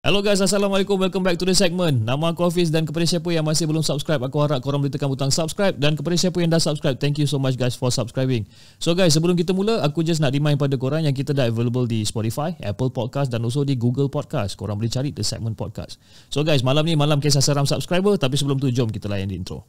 Hello guys, Assalamualaikum. Welcome back to the segment. Nama aku Hafiz dan kepada siapa yang masih belum subscribe, aku harap korang boleh tekan butang subscribe dan kepada siapa yang dah subscribe, thank you so much guys for subscribing. So guys, sebelum kita mula, aku just nak remind pada korang yang kita dah available di Spotify, Apple Podcast dan also di Google Podcast. Korang boleh cari the segment podcast. So guys, malam ni malam kisah seram subscriber tapi sebelum tu jom kita layan di intro.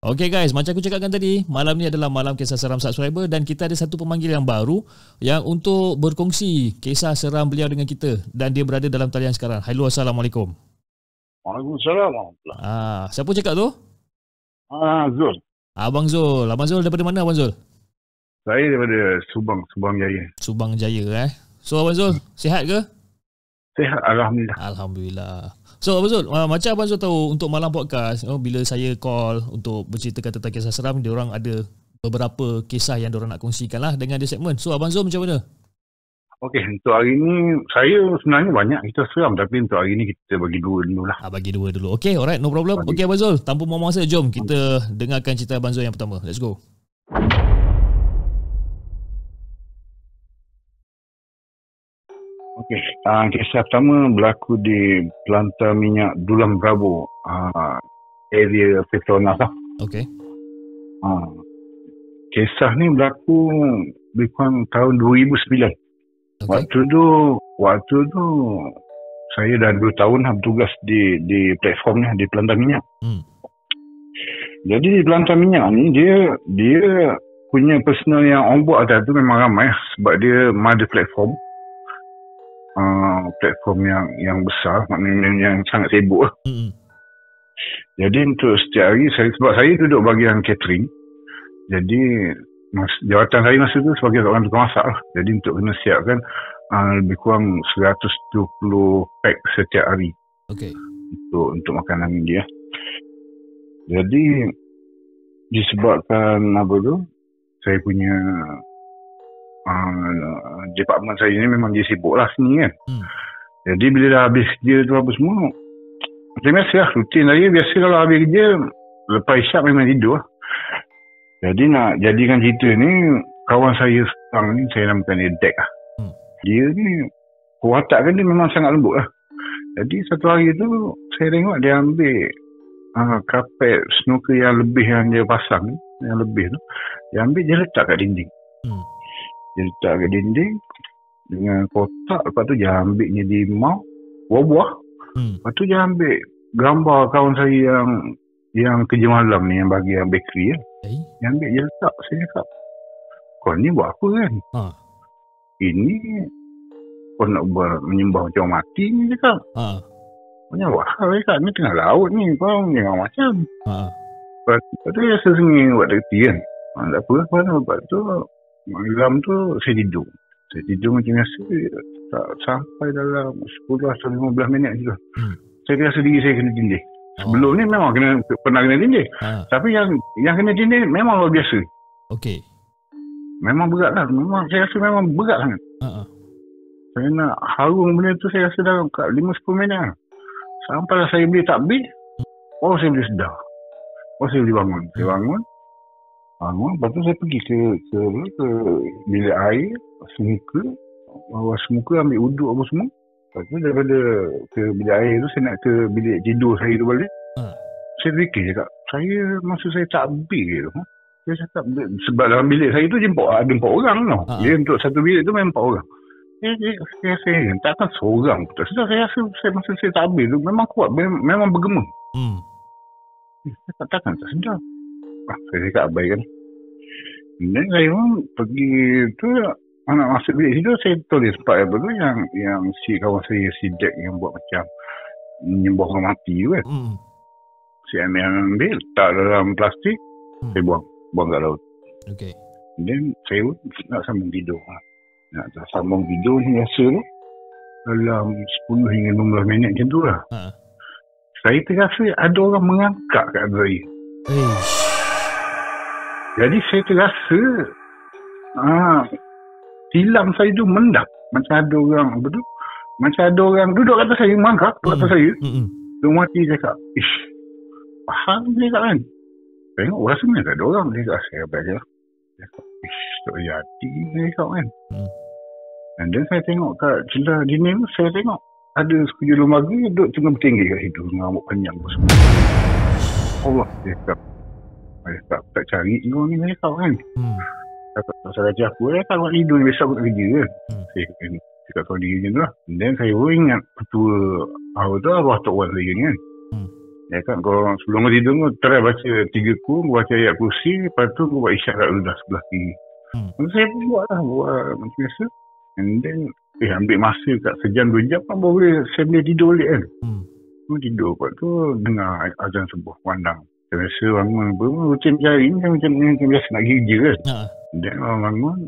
Okay guys, macam aku cakapkan tadi, malam ni adalah malam kisah seram subscriber dan kita ada satu pemanggil yang baru yang untuk berkongsi kisah seram beliau dengan kita dan dia berada dalam talian sekarang. Hello, Assalamualaikum. Waalaikumsalam. Ah, siapa cakap tu? Ah, Zul. Abang Zul. Abang Zul daripada mana Abang Zul? Saya daripada Subang, Subang Jaya. Subang Jaya eh. So Abang Zul, sihat ke? Sehat, Alhamdulillah. Alhamdulillah. So Abang Zul, uh, macam Abang Zul tahu untuk malam podcast, oh, bila saya call untuk berceritakan tentang kisah seram, dia orang ada beberapa kisah yang dia orang nak kongsikan lah dengan dia segmen. So Abang Zul macam mana? Okey, untuk hari ni saya sebenarnya banyak kita seram tapi untuk hari ni kita bagi dua dulu lah. Ah, bagi dua dulu. Okay, alright, no problem. Okay Abang Zul, tanpa buang masa, jom kita dengarkan cerita Abang Zul yang pertama. Let's go. Okey, uh, kisah pertama berlaku di Pelantar Minyak Dulang Bravo, uh, area Petronas lah. Okay. Uh, kisah ni berlaku lebih kurang tahun 2009. Okay. Waktu tu, waktu tu saya dah 2 tahun lah bertugas di di platform ni di Pelantar Minyak. Hmm. Jadi di Pelantar Minyak ni dia dia punya personal yang on board atas tu memang ramai lah. sebab dia mother platform. Uh, platform yang yang besar maknanya yang sangat sibuk lah. Hmm. Jadi untuk setiap hari saya sebab saya duduk bahagian catering. Jadi mas, jawatan saya masa tu sebagai orang tukang masak lah. Jadi untuk kena siapkan uh, lebih kurang 120 pack setiap hari Okay. untuk untuk makanan dia. Jadi disebabkan apa tu saya punya uh, department saya ni memang dia sibuk lah sini kan. Hmm. Jadi bila dah habis kerja tu apa semua macam biasa lah rutin saya biasa kalau habis kerja lepas isyak memang tidur lah. Jadi nak jadikan cerita ni kawan saya sekarang ni saya namakan dia Dek lah. Hmm. Dia ni watak kan dia memang sangat lembut lah. Jadi satu hari tu saya tengok dia ambil uh, kapet snooker yang lebih yang dia pasang ni, yang lebih tu. Dia ambil dia letak kat dinding. Dia letak kat dinding dengan kotak. Lepas tu dia ambilnya di mount buah-buah. Hmm. Lepas tu dia ambil gambar kawan saya yang yang kerja malam ni yang bagi yang bakery ya. Eh? Dia ambil dia letak. Saya cakap, kau ni buat apa kan? Ha. Ini kau nak ber, menyembah macam mati ni cakap. Ha. Punya wah, cakap ni tengah laut ni. Kau jangan macam. Ha. Lepas tu saya sengih buat dekat kan. Ha, tak apa, lepas tu malam tu saya tidur. Saya tidur macam biasa. Tak sampai dalam 10 atau 15 minit je. Hmm. Saya rasa diri saya kena tindih. Oh. Sebelum ni memang kena pernah kena tindih. Ha. Tapi yang yang kena tindih memang luar biasa. Okay. Memang berat lah. Memang, saya rasa memang berat sangat. Ha. ha. Saya nak harung benda tu saya rasa dalam kat 5-10 minit lah. Sampai lah saya beli takbir. Oh saya boleh sedar. Oh saya boleh bangun. Saya bangun. Bangun. Lepas tu saya pergi ke ke, ke bilik air. Semuka. Bawa semuka ambil uduk apa semua. Lepas tu daripada ke bilik air tu saya nak ke bilik tidur saya tu balik. Ha. Saya fikir cakap. Saya masa saya takbir tu. Saya cakap sebab dalam bilik saya tu empat, ada empat orang tau. Ha. Dia untuk satu bilik tu memang empat orang. Saya, saya, saya, saya takkan seorang pun tak sedar. Saya rasa saya, masa saya tak habis tu memang kuat. Memang, memang bergema. Hmm. Saya tak takkan tak sedar. Saya cakap abai kan. Dan saya pun pergi tu anak masuk bilik situ saya tulis part apa tu yang yang si kawan saya si Jack yang buat macam menyembah orang mati tu kan. Hmm. Si ambil ambil letak dalam plastik Hmm. saya buang buang kat laut. Okay. Then saya pun nak sambung tidur. Nak sambung tidur ni biasa tu dalam 10 hingga 15 minit macam tu lah. Ha. Saya terasa ada orang mengangkat kat saya. Eish. Jadi saya terasa ah, tilam saya tu mendak. Macam ada orang apa tu? Macam ada orang duduk kat atas saya, mangkak kat atas saya. Hmm. Dia mati cakap, ish, faham dia cakap kan? Tengok rasa mana tak ada orang. Dia cakap, saya abang je. Dia cakap, ish, tak jadi dia cakap kan? Hmm. And then saya tengok kat celah dinding tu, saya tengok ada sekujur lembaga duduk tengah bertinggi kat situ dengan rambut panjang tu semua. Allah, dia cakap, saya tak, tak cari kau ni, dia cakap kan? Hmm. Cakap pasal gaji aku, dia cakap buat tidur ni besok aku nak kerja kan? Hmm. Saya kata, cakap kau diri macam tu lah. And then saya pun ingat ketua awal tu Abah Tok Wan saya ni kan. Hmm. Ya kan, kau sebelum kau tidur kau try baca tiga ku, kau baca ayat kursi, lepas tu kau buat isyarat ludah sebelah kiri. Hmm. Saya pun buat lah, buat macam biasa. And then, eh ambil masa kat sejam dua jam kan boleh, saya boleh tidur balik kan. Hmm. Aku tidur lepas tu dengar azan subuh pandang. Saya rasa bangun apa rutin cari ni macam macam macam biasa nak kerja kan. Ha. Dan orang bangun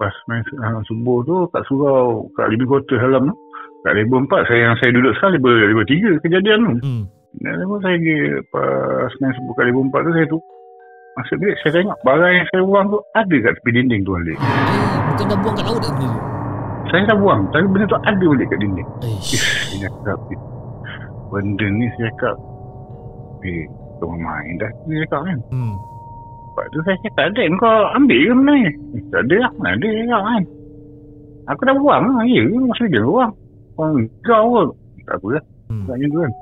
pas main uh, subuh tu kat surau kat living quarter halam tu kat level 4 saya yang saya duduk sekarang level, level 3 kejadian tu. Hmm. Dan lepas saya pergi pas main subuh kat level 4 tu saya tu masuk bilik saya tengok barang yang saya buang tu ada kat tepi dinding tu balik. Eh, bukan dah buang kat laut dah benda tu? Saya dah buang tapi benda tu ada balik kat dinding. Saya cakap eh, benda ni saya cakap eh kau main dah dia cakap kan. Hmm. Lepas tu saya cakap ada kau ambil ke benda ni? Eh, Tak ada lah mana ada dia cakap kan. Aku dah buang lah. Ya ke masa dia buang. Oh, kau pun. Tak apa lah. Hmm. Tak macam tu kan.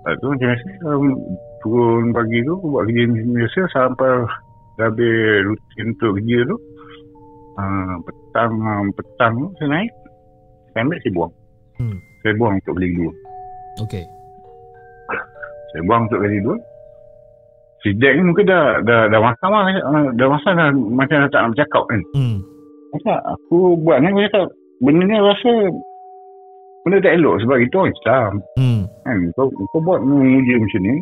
Lepas tu macam biasa um, turun pagi tu buat kerja biasa sampai habis rutin untuk kerja tu. Uh, petang uh, petang tu saya naik. Saya ambil saya buang. Hmm. Saya buang untuk beli dua. Okay. Saya buang untuk beli dua. Si Jack ni mungkin dah dah dah masak lah. Dah masak dah macam dah tak nak bercakap kan. Hmm. Cakap, aku buat ni aku cakap, benda ni rasa benda tak elok sebab itu orang Islam. Hmm. Kan? Kau, kau buat menguji macam ni,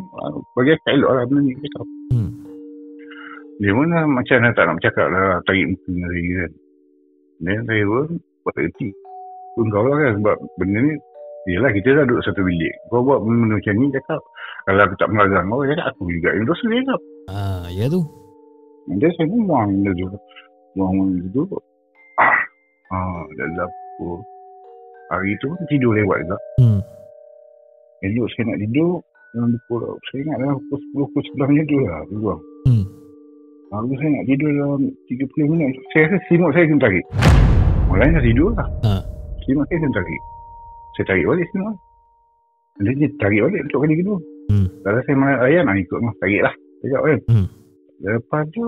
bagi aku tak elok lah benda ni. Cakap. Hmm. Dia pun dah macam dah tak nak bercakap lah, tarik muka dengan saya kan. Dan saya pun buat erti. Pun kau lah kan sebab benda ni, Yelah kita dah duduk satu bilik. Kau buat benda macam ni cakap, kalau aku tak melarang kau, cakap aku juga yang dosa dia cakap. Ah, ya tu. Dia saya pun buang benda tu. Buang benda tu. Ah, ah dalam dapur. Hari tu pun tidur lewat juga. Hmm. Elok saya nak tidur. Dalam pukul, saya ingat dalam pukul 10, pukul 11 macam tu lah. Aku buang. Hmm. Lalu saya nak tidur dalam 30 minit. Saya rasa simut saya kena tarik. Mulanya tidur lah. Ha. Simut saya kena tarik. Saya tarik balik simut. Dia dia tarik balik untuk kali kedua. Hmm. Kalau saya malam ayam nak ikut mah. Tarik lah. Sekejap kan. Hmm. Lepas tu,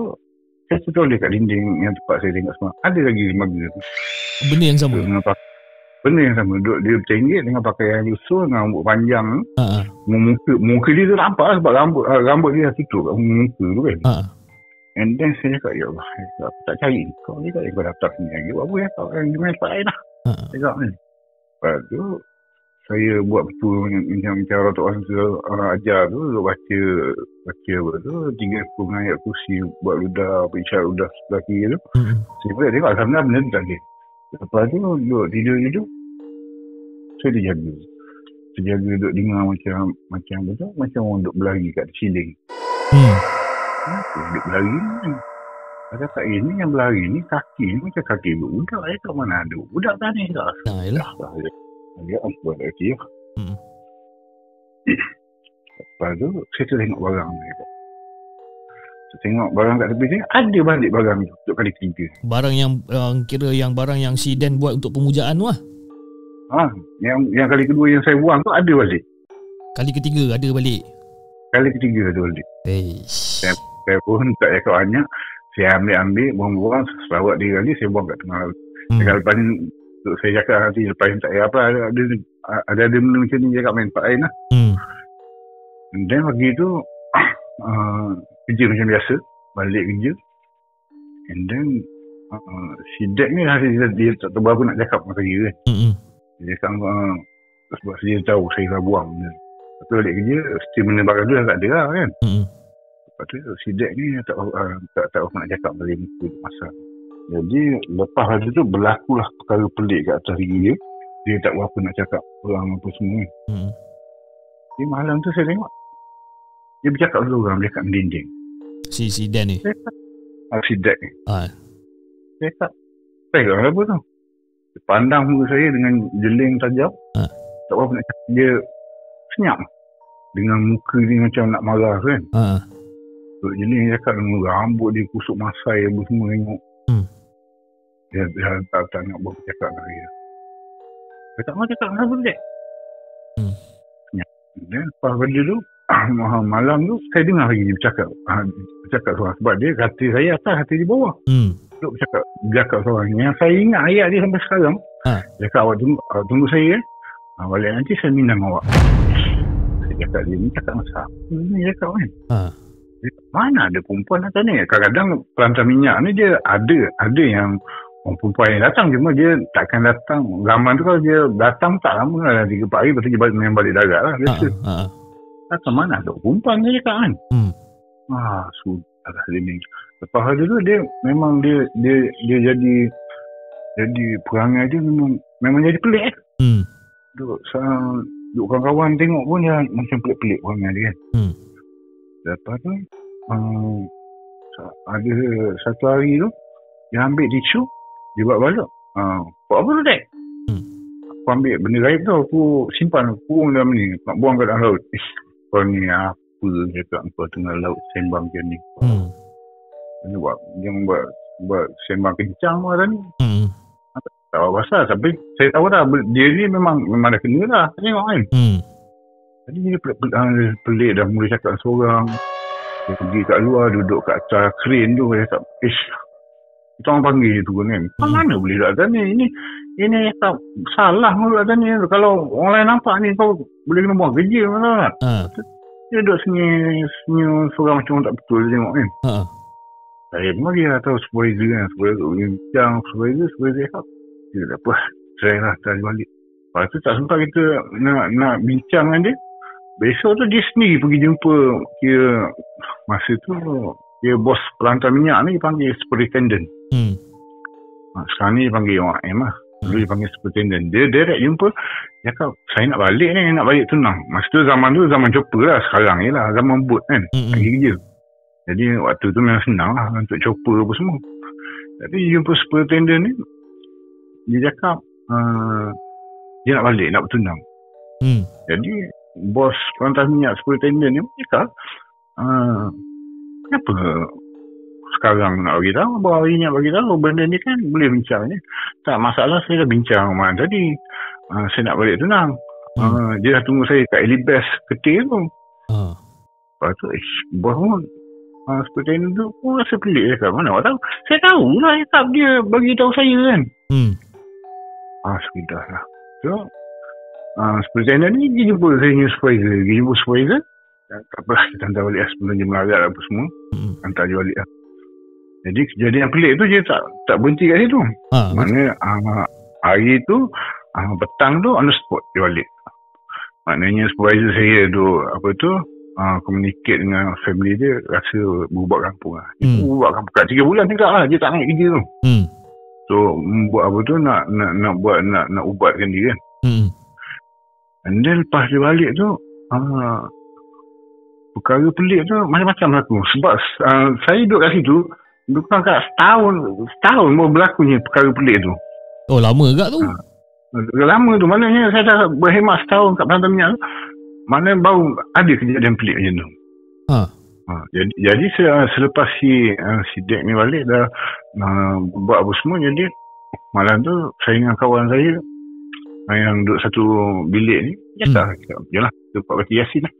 saya tertoleh kat dinding yang tempat saya tengok semua. Ada lagi lembaga tu. Benda yang sama. Dengan pak- benda yang sama. Duduk dia bertinggi dengan pakaian lusuh dengan rambut panjang. Ha. ha. Muka, muka dia tu nampak lah sebab rambut ah, rambut dia dah tutup kat muka tu kan. Ha. And then saya cakap, ya Allah, aku tak cari kau ni tak kau daftar sini lagi. Buat apa ya kau yang gimana tempat lain lah. Ha. Saya cakap ni. Lepas tu, saya buat betul macam, macam, orang tua orang orang ajar tu, duduk baca, baca apa tu, tiga puluh ayat kursi, buat ludah, isyarat ludah sebelah kiri tu. Hmm. Saya pun tengok, Alhamdulillah benda tu tak ada. Lepas tu, duduk tidur-tidur, saya terjaga. Terjaga duduk dengar macam, macam apa tu, macam orang duduk berlari kat ceiling. Hmm. Kenapa duduk berlari ni? Saya cakap, eh, ni yang berlari ni kaki ni macam kaki budak. Saya kat mana ada budak kan ni? Tak. Nah, yalah. Saya dia buat lagi ya. Hmm. Lepas tu, saya tu tengok barang ni. Saya tengok barang kat tepi ni, ada balik barang tu untuk kali ketiga. Barang yang uh, kira yang barang yang si Dan buat untuk pemujaan tu lah. Ha, yang yang kali kedua yang saya buang tu ada balik. Kali ketiga ada balik. Kali ketiga ada balik. Eish. Saya pun tak cakap banyak. Saya ambil-ambil, buang-buang, selawat dia kali, saya buang kat tengah laut. Hmm. Hmm. Lepas ni, saya cakap nanti lepas ni tak payah apa ada ada ada, ada benda macam ni cakap main tempat lain lah. Hmm. And then pagi tu uh, kerja macam biasa balik kerja and then uh, si Dek ni lah dia, dia tak tahu apa nak cakap dengan saya kan. Hmm. Dia cakap uh, sebab dia tahu saya dah buang benda. Lepas tu balik kerja still benda barang tu dah tak ada lah kan. Hmm. Lepas tu si Dek ni tak uh, tak tak apa nak cakap dari muka masa. Jadi lepas hari tu berlakulah perkara pelik kat atas diri dia. Dia tak tahu apa nak cakap orang apa semua kan. Hmm. Jadi malam tu saya tengok dia bercakap dengan orang dia kat dinding. Si si Dan ni. Saya kata, ah, si ni. Ah. Saya kata, saya kata apa tu? Dia pandang muka saya dengan jeling tajam. Ha. Tak apa nak cakap. Dia senyap. Dengan muka dia macam nak marah kan. Ah. Jeling dia cakap dengan rambut dia kusuk masai apa semua tengok. Hmm. Dia, dia tak, tak nak buat cakap dengan dia. Dia tak mau cakap dengan apa Dek. Hmm. Senyap. Dan lepas pada tu, malam tu saya dengar lagi dia bercakap. Ah, bercakap seorang. Sebab dia kata saya atas, hati di bawah. Hmm. Duk bercakap Bercakap seorang Yang saya ingat ayat dia sampai sekarang Ha. Dia kata awak tunggu, awak tunggu saya eh. ha, Balik nanti saya minang awak Saya cakap dia ni cakap dengan siapa ni Dia cakap kan Ah. Mana ada perempuan datang ni Kadang-kadang pelantar minyak ni dia ada Ada yang orang perempuan yang datang Cuma dia takkan datang Zaman tu kalau dia datang tak lama lah 3-4 hari Lepas tu dia balik, main balik darat lah Ah. Biasa Ah. Datang mana ada perempuan dia cakap kan Hmm. Ah, sudah lah dia ni. Lepas hari tu dia memang dia dia dia jadi jadi perangai dia memang memang jadi pelik eh. Hmm. Duk sang duk kawan-kawan tengok pun dia macam pelik-pelik perangai dia kan. Hmm. Lepas tu um, ada satu hari tu dia ambil tisu dia buat balik. Ah, buat apa tu dek? Hmm. Aku ambil benda gaib tu aku simpan aku kurung dalam ni nak buang kat dalam laut. Ish, kau ni apa cakap kau tengah laut sembang macam ni. Hmm. Dia buat dia buat buat sembang kencang lah tadi. Hmm. Tak apa pasal tapi saya tahu dah dia ni memang memang dah kena dah. Tengok kan. Hmm. Jadi dia pelik, pelik dah mula cakap seorang. Dia pergi kat luar duduk kat atas crane tu dia cakap ish kita orang panggil dia tu kan. Hmm. Mana boleh duduk atas ni? Ini ini cakap salah duduk atas ni. Kalau orang lain nampak ni kau boleh kena buang kerja mana tak? Ah. Dia duduk senyum, senyum seorang macam tak betul dia tengok kan. Ah. Saya pun dia tahu supervisor kan. Supervisor bincang supervisor, supervisor cakap. Dia tak apa. Saya lah cari balik. Lepas tu tak sempat kita nak nak bincang dengan dia. Besok tu dia sendiri pergi jumpa kira masa tu dia bos pelantar minyak ni panggil superintendent. Hmm. Ha, sekarang ni dia panggil orang M lah. Dulu dia panggil superintendent. Dia direct jumpa. Dia cakap, saya nak balik ni, nak balik tunang. Masa tu zaman tu zaman chopper lah. Sekarang ni lah. Zaman boat kan. Hmm. Pergi kerja. Jadi waktu tu memang senang lah untuk chopper apa semua. Tapi dia jumpa superintendent ni, dia cakap, uh, dia nak balik, nak bertunang. Hmm. Jadi bos pelantas minyak superintendent ni cakap, uh, kenapa sekarang nak bagi tahu, bawa hari ni nak bagi tahu, benda ni kan boleh bincang ni. Tak masalah, saya dah bincang dengan tadi. Uh, saya nak balik tunang. Hmm. Uh, dia dah tunggu saya kat Elibas ketir tu. Ah. Lepas tu, ish, bos pun uh, superintendent tu pun rasa pelik dia mana awak tahu. Saya tahu lah dia bagi tahu saya kan. Hmm. Ah, sekitar lah. So, superintendent ni dia jumpa saya punya supervisor. Dia jumpa supervisor. Tak apa, kita hantar balik lah sebelum dia melarat apa semua. Hmm. Hantar dia balik lah. Jadi kejadian pelik tu dia tak tak berhenti kat situ. Ah. Mana uh, hari tu, uh, petang tu on the spot dia balik. Maknanya supervisor saya tu, apa tu, uh, communicate dengan family dia, rasa berubah kampung lah. Dia Hmm. berubah kampung. Kat 3 bulan tinggal lah, dia tak nak kerja tu. Hmm. So, buat apa tu, nak nak nak buat, nak nak ubatkan dia kan. Hmm. And then lepas dia balik tu, uh, perkara pelik tu macam-macam berlaku. Sebab uh, saya duduk kat situ, bukan kat setahun, setahun baru berlakunya perkara pelik tu. Oh lama agak tu. Ah. Dah lama tu, maknanya saya dah berhemat setahun kat pelantar minyak tu. Mana baru ada kejadian pelik macam tu. Ha. Ha, jadi, jadi se- selepas si uh, si Dek ni balik dah uh, buat apa semua jadi malam tu saya dengan kawan saya uh, yang duduk satu bilik ni cakap hmm. cakap yalah kita buat baca yasin lah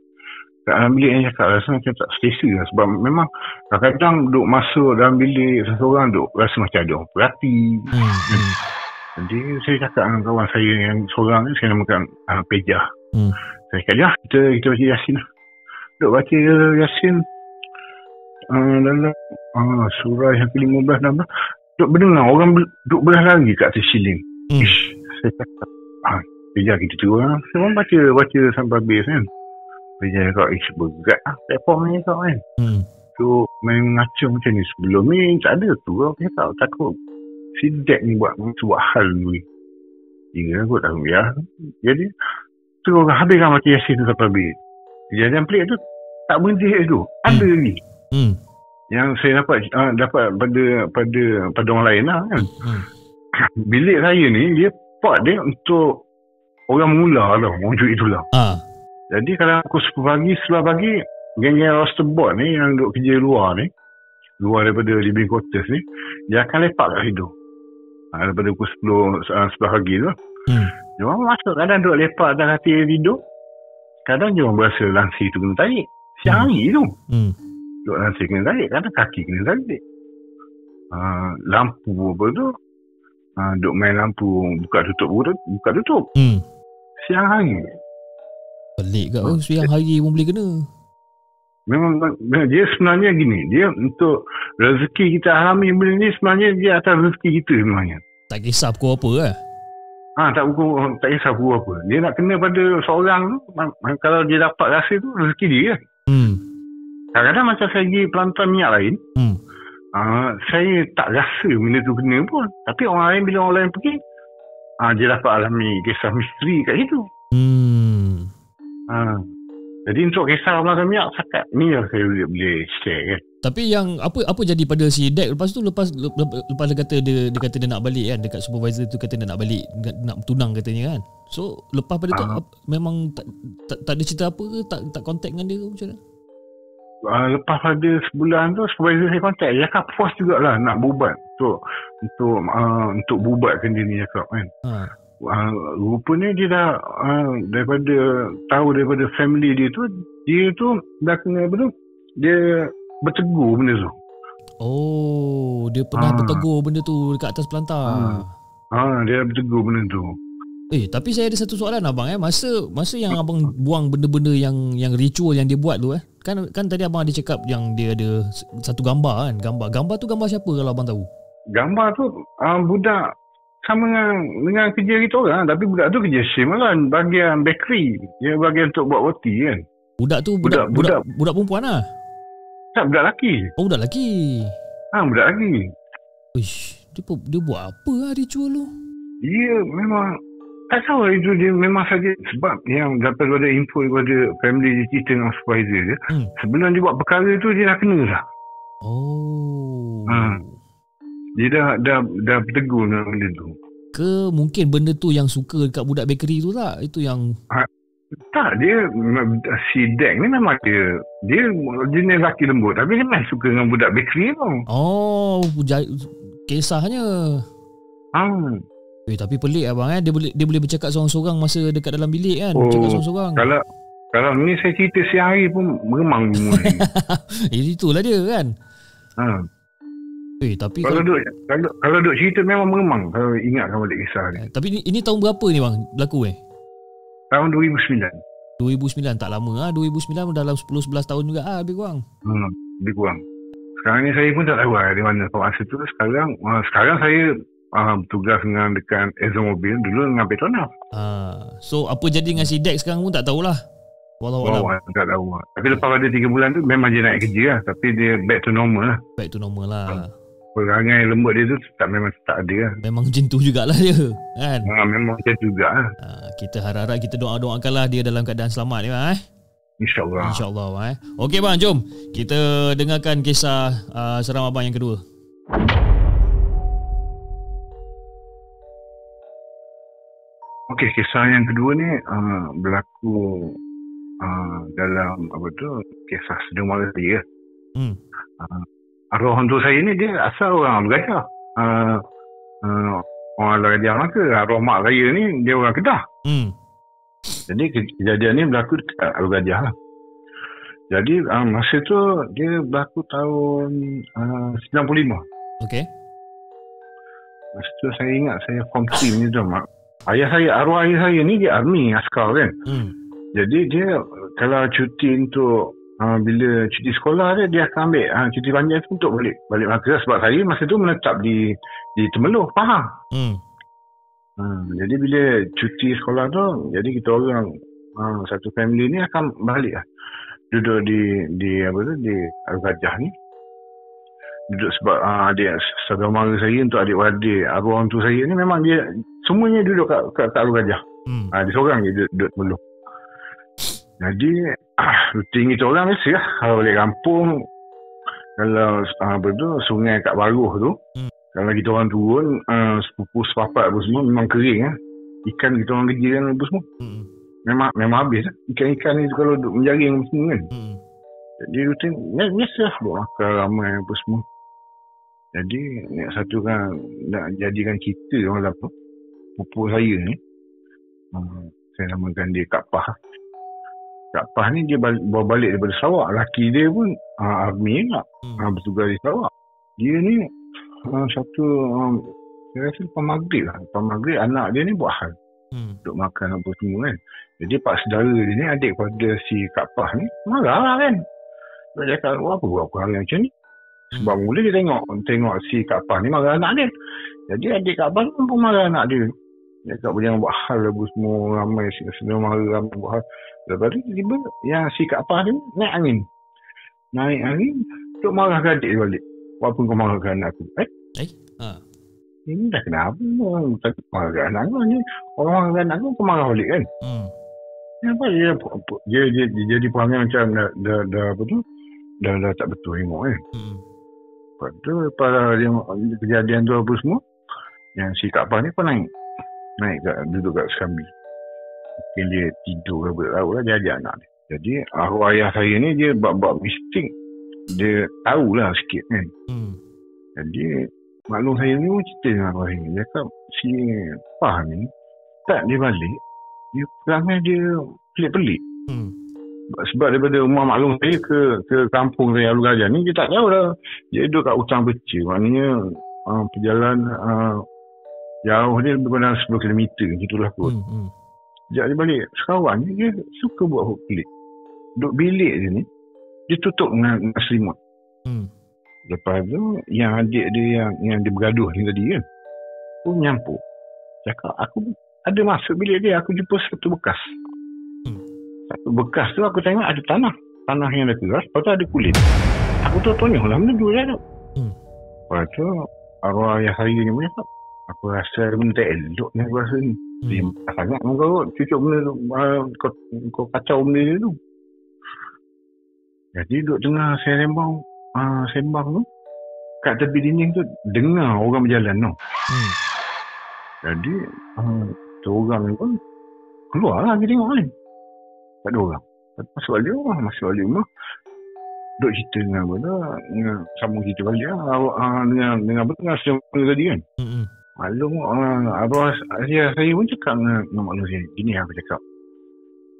kat dalam bilik ni cakap rasa macam tak selesa lah sebab memang kadang-kadang duduk masuk dalam bilik seseorang duduk rasa macam ada orang perhati Hmm. hmm. Jadi saya cakap dengan kawan saya yang seorang ni, saya namakan uh, Peja. Hmm. Saya cakap, ya kita, kita baca Yasin lah. Duk baca Yasin uh, dalam uh, surah yang ke-15 dan Duk berdengar orang ber- duk belah lagi kat atas siling. Hmm. Ish, saya cakap, ah, Peja kita tu lah. Orang baca, baca sampai habis kan. Peja cakap, ish berat lah. Platform ni kau kan. Hmm. So main mengacau macam ni Sebelum ni tak ada tu Aku cakap takut Si Dek ni buat Buat hal ni Ingat aku tak ya Jadi Terus habiskan mati Yasin tu sampai habis Kejadian pelik tu Tak berhenti tu Ada lagi Hmm. Yang saya dapat uh, Dapat pada Pada pada orang lain lah kan Hmm. Bilik saya ni Dia part dia untuk Orang mula lah Orang cuit itulah Ah. jadi kalau pukul 10 pagi, sebelah pagi, geng-geng roster board ni yang duduk kerja luar ni, luar daripada living quarters ni, dia akan lepak kat situ. Ha, daripada pukul 10, uh, sebelah pagi tu. Hmm. Dia orang masuk kadang duduk lepak atas katil tidur. Kadang dia orang berasa lansi tu kena tarik. Siang Hmm. hari tu. Hmm. Duduk lansi kena tarik. Kadang kaki kena tarik. Uh, lampu apa tu. Uh, duduk main lampu buka tutup buka tutup. Hmm. Siang hari. Pelik kat oh, siang hari pun boleh kena. Memang dia sebenarnya gini, dia untuk rezeki kita alami benda ni sebenarnya dia atas rezeki kita sebenarnya. Tak kisah pukul apa lah. Ha, tak pukul, tak kisah pukul apa. Dia nak kena pada seorang kalau dia dapat rasa tu, rezeki dia kan. Hmm. Kadang-kadang macam saya pergi pelantar minyak lain, Hmm. Ha, saya tak rasa benda tu kena pun. Tapi orang lain, bila orang lain pergi, ha, dia dapat alami kisah misteri kat situ. Hmm. Ha. Jadi untuk kisah pelantar minyak, sakat ni yang saya boleh, boleh share kan. Tapi yang apa apa jadi pada si Dek lepas tu lepas lepas, lepas dia kata dia dia kata dia nak balik kan dekat supervisor tu kata dia nak balik nak, tunang katanya kan. So lepas pada tu Ah. ap- memang tak, tak tak ada cerita apa ke tak tak contact dengan dia ke macam mana? Uh, lepas pada sebulan tu supervisor saya kontak dia cakap puas jugalah nak berubat untuk untuk uh, untuk berubatkan dia ni cakap kan Ha. uh, rupanya dia dah uh, daripada tahu daripada family dia tu dia tu dah kena apa tu dia bertegur benda tu Oh, dia pernah Ah. bertegur benda tu dekat atas pelantar. Ah. ha, dia bertegur benda tu Eh, tapi saya ada satu soalan abang eh. Masa masa yang abang buang benda-benda yang yang ritual yang dia buat tu eh. Kan kan tadi abang ada cakap yang dia ada satu gambar kan. Gambar. Gambar tu gambar siapa kalau abang tahu? gambar tu uh, budak sama dengan dengan kerja kita orang tapi budak tu kerja sim kan bahagian bakery dia bahagian untuk buat roti kan Budak tu budak budak budak, Budak- budak perempuan lah. tak budak lelaki Oh, budak lelaki. ha budak lelaki Uish, dia, dia buat apa lah ritual tu? Dia memang tak tahu lah itu dia memang saja sebab yang daripada info daripada family cerita dengan supervisor dia Hmm. sebelum dia buat perkara tu dia dah kena dah Oh. Ha. dia dah dah dah bertegur dengan benda tu Ke mungkin benda tu yang suka dekat budak bakery tu tak? Itu yang tak dia si Dek ni memang dia dia jenis lelaki lembut tapi dia memang suka dengan budak bakery tu oh kisahnya. ha. Eh tapi pelik abang eh dia boleh dia boleh bercakap seorang-seorang masa dekat dalam bilik kan. Oh, Bercakap seorang-seorang. kalau kalau ni saya cerita siang hari pun meremang semua ni. Eh itulah dia kan. ha. Eh tapi kalau kalau, duk kalau kalau duk cerita memang meremang kalau ingatkan balik kisah ni eh, tapi ini, ini tahun berapa ni bang berlaku eh? tahun 2009 2009 tak lama ah 2009 dalam 10 11 tahun juga ah lebih kurang. Hmm, lebih kurang. Sekarang ni saya pun tak tahu lah di mana kawasan tu. Sekarang uh, sekarang saya uh, bertugas dengan dekat ExxonMobil. Dulu dengan Petronas. Ah so apa jadi dengan si Dex sekarang pun tak tahulah. Wallahu Oh, tak tahu lah. Tapi lepas pada 3 bulan tu memang dia naik kerja lah. Tapi dia back to normal lah. Back to normal lah. Perangai lembut dia tu tak memang tak ada lah. Memang macam tu jugalah dia kan. Ha, memang macam tu juga lah. Ah, kita harap-harap kita doa-doakanlah dia dalam keadaan selamat ni bang eh. InsyaAllah. InsyaAllah eh. Okey bang jom kita dengarkan kisah uh, seram abang yang kedua. Okey, kisah yang kedua ni uh, berlaku uh, dalam apa tu kisah sedang mara saya. Hmm. Uh, arwah hantu saya ni dia asal orang Gajah. Uh, uh, orang luar Gajah maka arwah mak saya ni dia orang Kedah. Hmm. Jadi ke- kejadian ni berlaku dekat Alur Gajah lah. Jadi uh, masa tu dia berlaku tahun uh, 95. Okey. Masa tu saya ingat saya form 3 ni tu mak. Ayah saya, arwah ayah saya ni dia army, askar kan. Hmm. Jadi dia kalau cuti untuk uh, bila cuti sekolah dia dia akan ambil uh, cuti panjang tu untuk balik balik Melaka sebab saya masa tu menetap di di Temeloh, Pahang. Hmm. Hmm, jadi bila cuti sekolah tu, jadi kita orang uh, satu family ni akan balik lah. Duduk di di apa tu di Al-Gajah ni. Duduk sebab uh, adik saudara mara saya untuk adik-adik arwah orang tu saya ni memang dia semuanya duduk kat kat, kat Al-Gajah. Hmm. Ha, dia seorang je duduk, duduk Temeloh. Jadi ah, rutin kita orang mesti lah kalau balik kampung kalau ah, apa tu sungai kat Baruh tu Hmm. kalau kita orang turun uh, sepupu sepapat apa semua memang kering lah. Ikan kita orang kerja kan apa semua. Hmm. Memang memang habis lah. Ikan-ikan ni kalau duk menjaring apa semua kan. Hmm. Jadi rutin ya, biasa lah buat makan ramai apa semua. Jadi satu kan nak jadikan kita orang apa pupu saya ni uh, saya namakan dia Kak Pah. Kak Pah ni dia balik, bawa balik daripada Sarawak. Laki dia pun uh, army juga. Hmm. Uh, bertugas di Sarawak. Dia ni uh, satu um, saya rasa lepas maghrib lah. Lepas maghrib anak dia ni buat hal Hmm. duk makan apa semua kan. Jadi pak saudara dia ni adik pada si Kak Pah ni marah lah kan. Dia cakap, "Wah, apa buat perangai macam ni? Sebab mula dia tengok tengok si Kak Pah ni marah anak dia. Jadi adik Kak Pah pun marah anak dia. Dia cakap jangan buat hal bu semua ramai semua marah ramai buat hal. Lepas tu tiba yang si Kak Pah ni naik angin. Naik angin untuk marah ke adik balik. Walaupun kau marah ke anak aku. Eh? Eh? Ha. Ini dah kenapa? Tak marah ke anak aku ni. Orang marah ke anak aku kau marah balik kan? Hmm. Kenapa dia, dia, dia, dia jadi perangai macam dah, dah, dah apa tu? Dah, dah tak betul tengok kan. Hmm. Lepas tu pada dia, kejadian tu apa semua, yang si Kak Pah ni pun naik. Naik kat, duduk kat Sekambi. Mungkin dia tidur ke apa, tahu lah, dia ajak anak dia. Jadi arwah ayah saya ni dia bab-bab mistik. Dia tahulah sikit kan. Hmm. Jadi maklum saya ni pun cerita dengan arwah saya. Dia kata si Pah ni, tak dia balik, dia perangai dia pelik-pelik. Hmm. sebab daripada rumah maklum saya ke ke kampung saya Alur Gajah ni dia tak tahu dah dia duduk kat hutang pecah maknanya uh, perjalanan uh, jauh dia lebih kurang 10 km gitulah kot Hmm. Hmm. sejak dia balik Sarawak ni dia suka buat hok pelik duduk bilik dia ni dia tutup dengan, dengan selimut Hmm. lepas tu yang adik dia yang yang dia bergaduh ni tadi kan pun nyampuk cakap aku ada masuk bilik dia aku jumpa satu bekas Hmm. satu bekas tu aku tengok ada tanah tanah yang dah keras lepas tu ada kulit aku tu tanya lah mana dua tu Hmm. lepas tu arwah ayah saya ni pun cakap aku rasa benda tak elok ni aku rasa ni. Dia Hmm. sangat kau kot. Cucuk benda tu uh, kau, kau kacau benda dia tu. Jadi duduk tengah saya sembang uh, sembang tu kat tepi dinding tu dengar orang berjalan tu. Hmm. jadi uh, tu orang ni pun keluar lah pergi tengok kan. Tak ada orang. Masuk balik rumah masuk balik rumah. Duduk cerita dengan apa tu dengan sambung cerita balik lah. Uh, dengan dengan apa dengan sembang tadi kan. Hmm. Maklum uh, Abah saya, saya pun cakap dengan, dengan maklum saya Gini aku cakap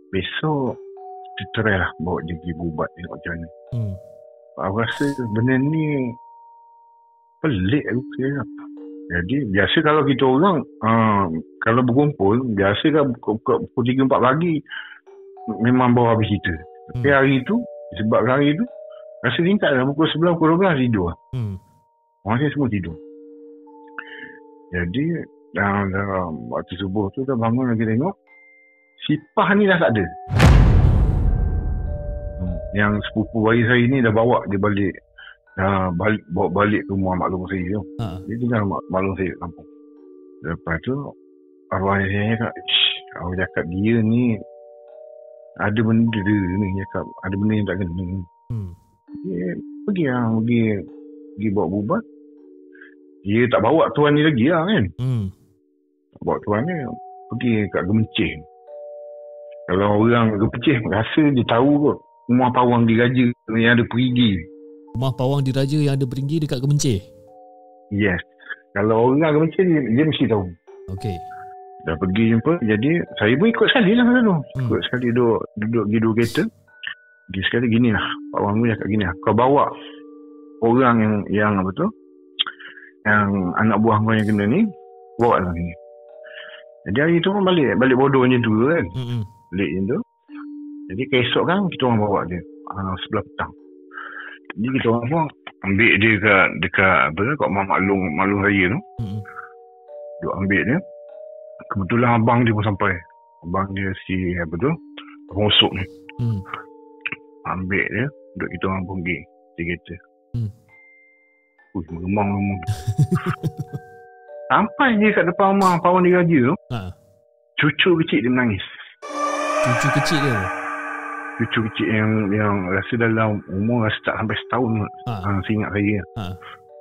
Besok Kita try lah Bawa dia pergi berubat Tengok macam mana Hmm. Aku rasa benda ni Pelik aku saya. Jadi biasa kalau kita orang uh, Kalau berkumpul Biasa kan pukul, pukul 3-4 pagi Memang bawa habis Tapi Hmm. hari tu Sebab hari tu Rasa tingkat lah Pukul 11 pukul 12 tidur Hmm. Orang saya semua tidur. Jadi dalam, dalam waktu subuh tu dah bangun lagi tengok si Pah ni dah tak ada. Hmm. Yang sepupu bayi saya ni dah bawa dia balik dah balik bawa balik ke rumah maklum saya tu. Ha. Dia tinggal mak, maklum saya kampung. Lepas tu arwah saya cakap, "Shh, aku cakap dia ni ada benda dia ni cakap ada benda yang tak kena. Hmm. Dia pergi lah, pergi pergi bawa bubat. Dia tak bawa tuan ni lagi lah kan. Hmm. Tak bawa tuan ni pergi kat Gemencih. Kalau orang Gemencih rasa dia tahu kot rumah pawang diraja yang ada perigi. Rumah pawang diraja yang ada peringgi dekat Kemencih. Yes. Kalau orang Gemencih dia, dia mesti tahu. Okey. Dah pergi jumpa. Jadi saya pun ikut sekali lah tu. Hmm. Ikut sekali duduk, duduk pergi dua kereta. Pergi sekali gini lah. Pak Wang tu cakap gini lah. Kau bawa orang yang, yang apa tu. Yang anak buah kau yang kena ni Bawa lah ni. Jadi hari tu pun balik Balik bodoh macam tu kan. Hmm. Balik macam tu. Jadi keesok kan Kita orang bawa dia uh, Sebelah petang. Jadi kita orang pun Ambil dia dekat Dekat apa Kat Mak Maklum Maklum Raya tu. Hmm. Duk ambil dia. Kebetulan abang dia pun sampai. Abang dia si Apa tu Rosok ni. Hmm. Ambil dia Duk kita orang pun pergi Di kereta Ui, meremang-remang Sampai je kat depan rumah Pawan dia raja tu Ha. Cucu kecil dia menangis Cucu kecil dia. Cucu kecil yang Yang rasa dalam Umur rasa tak sampai setahun Ha. ha. Seingat saya Ha.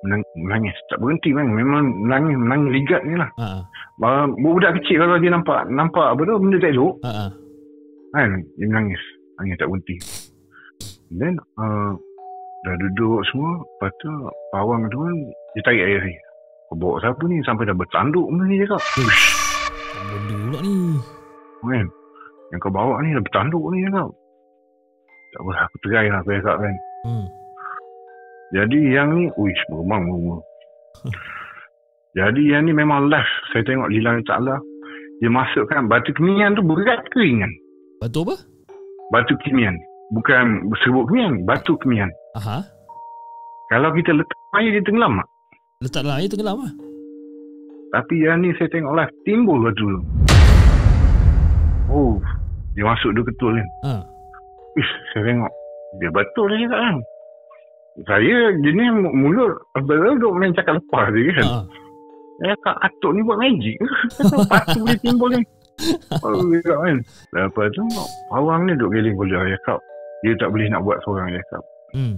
Menang, Menangis Tak berhenti kan Memang menangis Menangis ligat ni lah Ha. Bahan, Budak kecil kalau dia nampak Nampak apa tu Benda tak elok Ha. ha. Kan Dia menangis Nangis tak berhenti Then uh, Dah duduk semua Lepas tu Pawang tu kan Dia tarik air ni bawa siapa ni? Sampai dah bertanduk benda ni cakap. Uish. Benda pula ni. Kan? Yang kau bawa ni Dah bertanduk ni cakap. Tak apa Aku terai lah Aku cakap kan. Hmm. Jadi yang ni Uish meremang meremang Jadi yang ni memang last. Saya tengok Lillahi Ta'ala Dia masukkan Batu kemian tu berat ke ringan Batu apa? Batu kemian. Bukan serbuk kemian Batu kemian Aha. Kalau kita letak air dia tenggelam tak? Letak dalam air tenggelam lah. Tapi yang ni saya tengok live Timbul batu tu Oh Dia masuk dia ketul kan Ha. Ish saya tengok Dia betul dia cakap kan Saya jenis mulut Abang duk main cakap lepas je kan Ha. Saya cakap atuk ni buat magic Batu boleh timbul ni Oh dia kan Lepas tu Pawang ni duk geling bola Dia cakap Dia tak boleh nak buat seorang Dia cakap Hmm.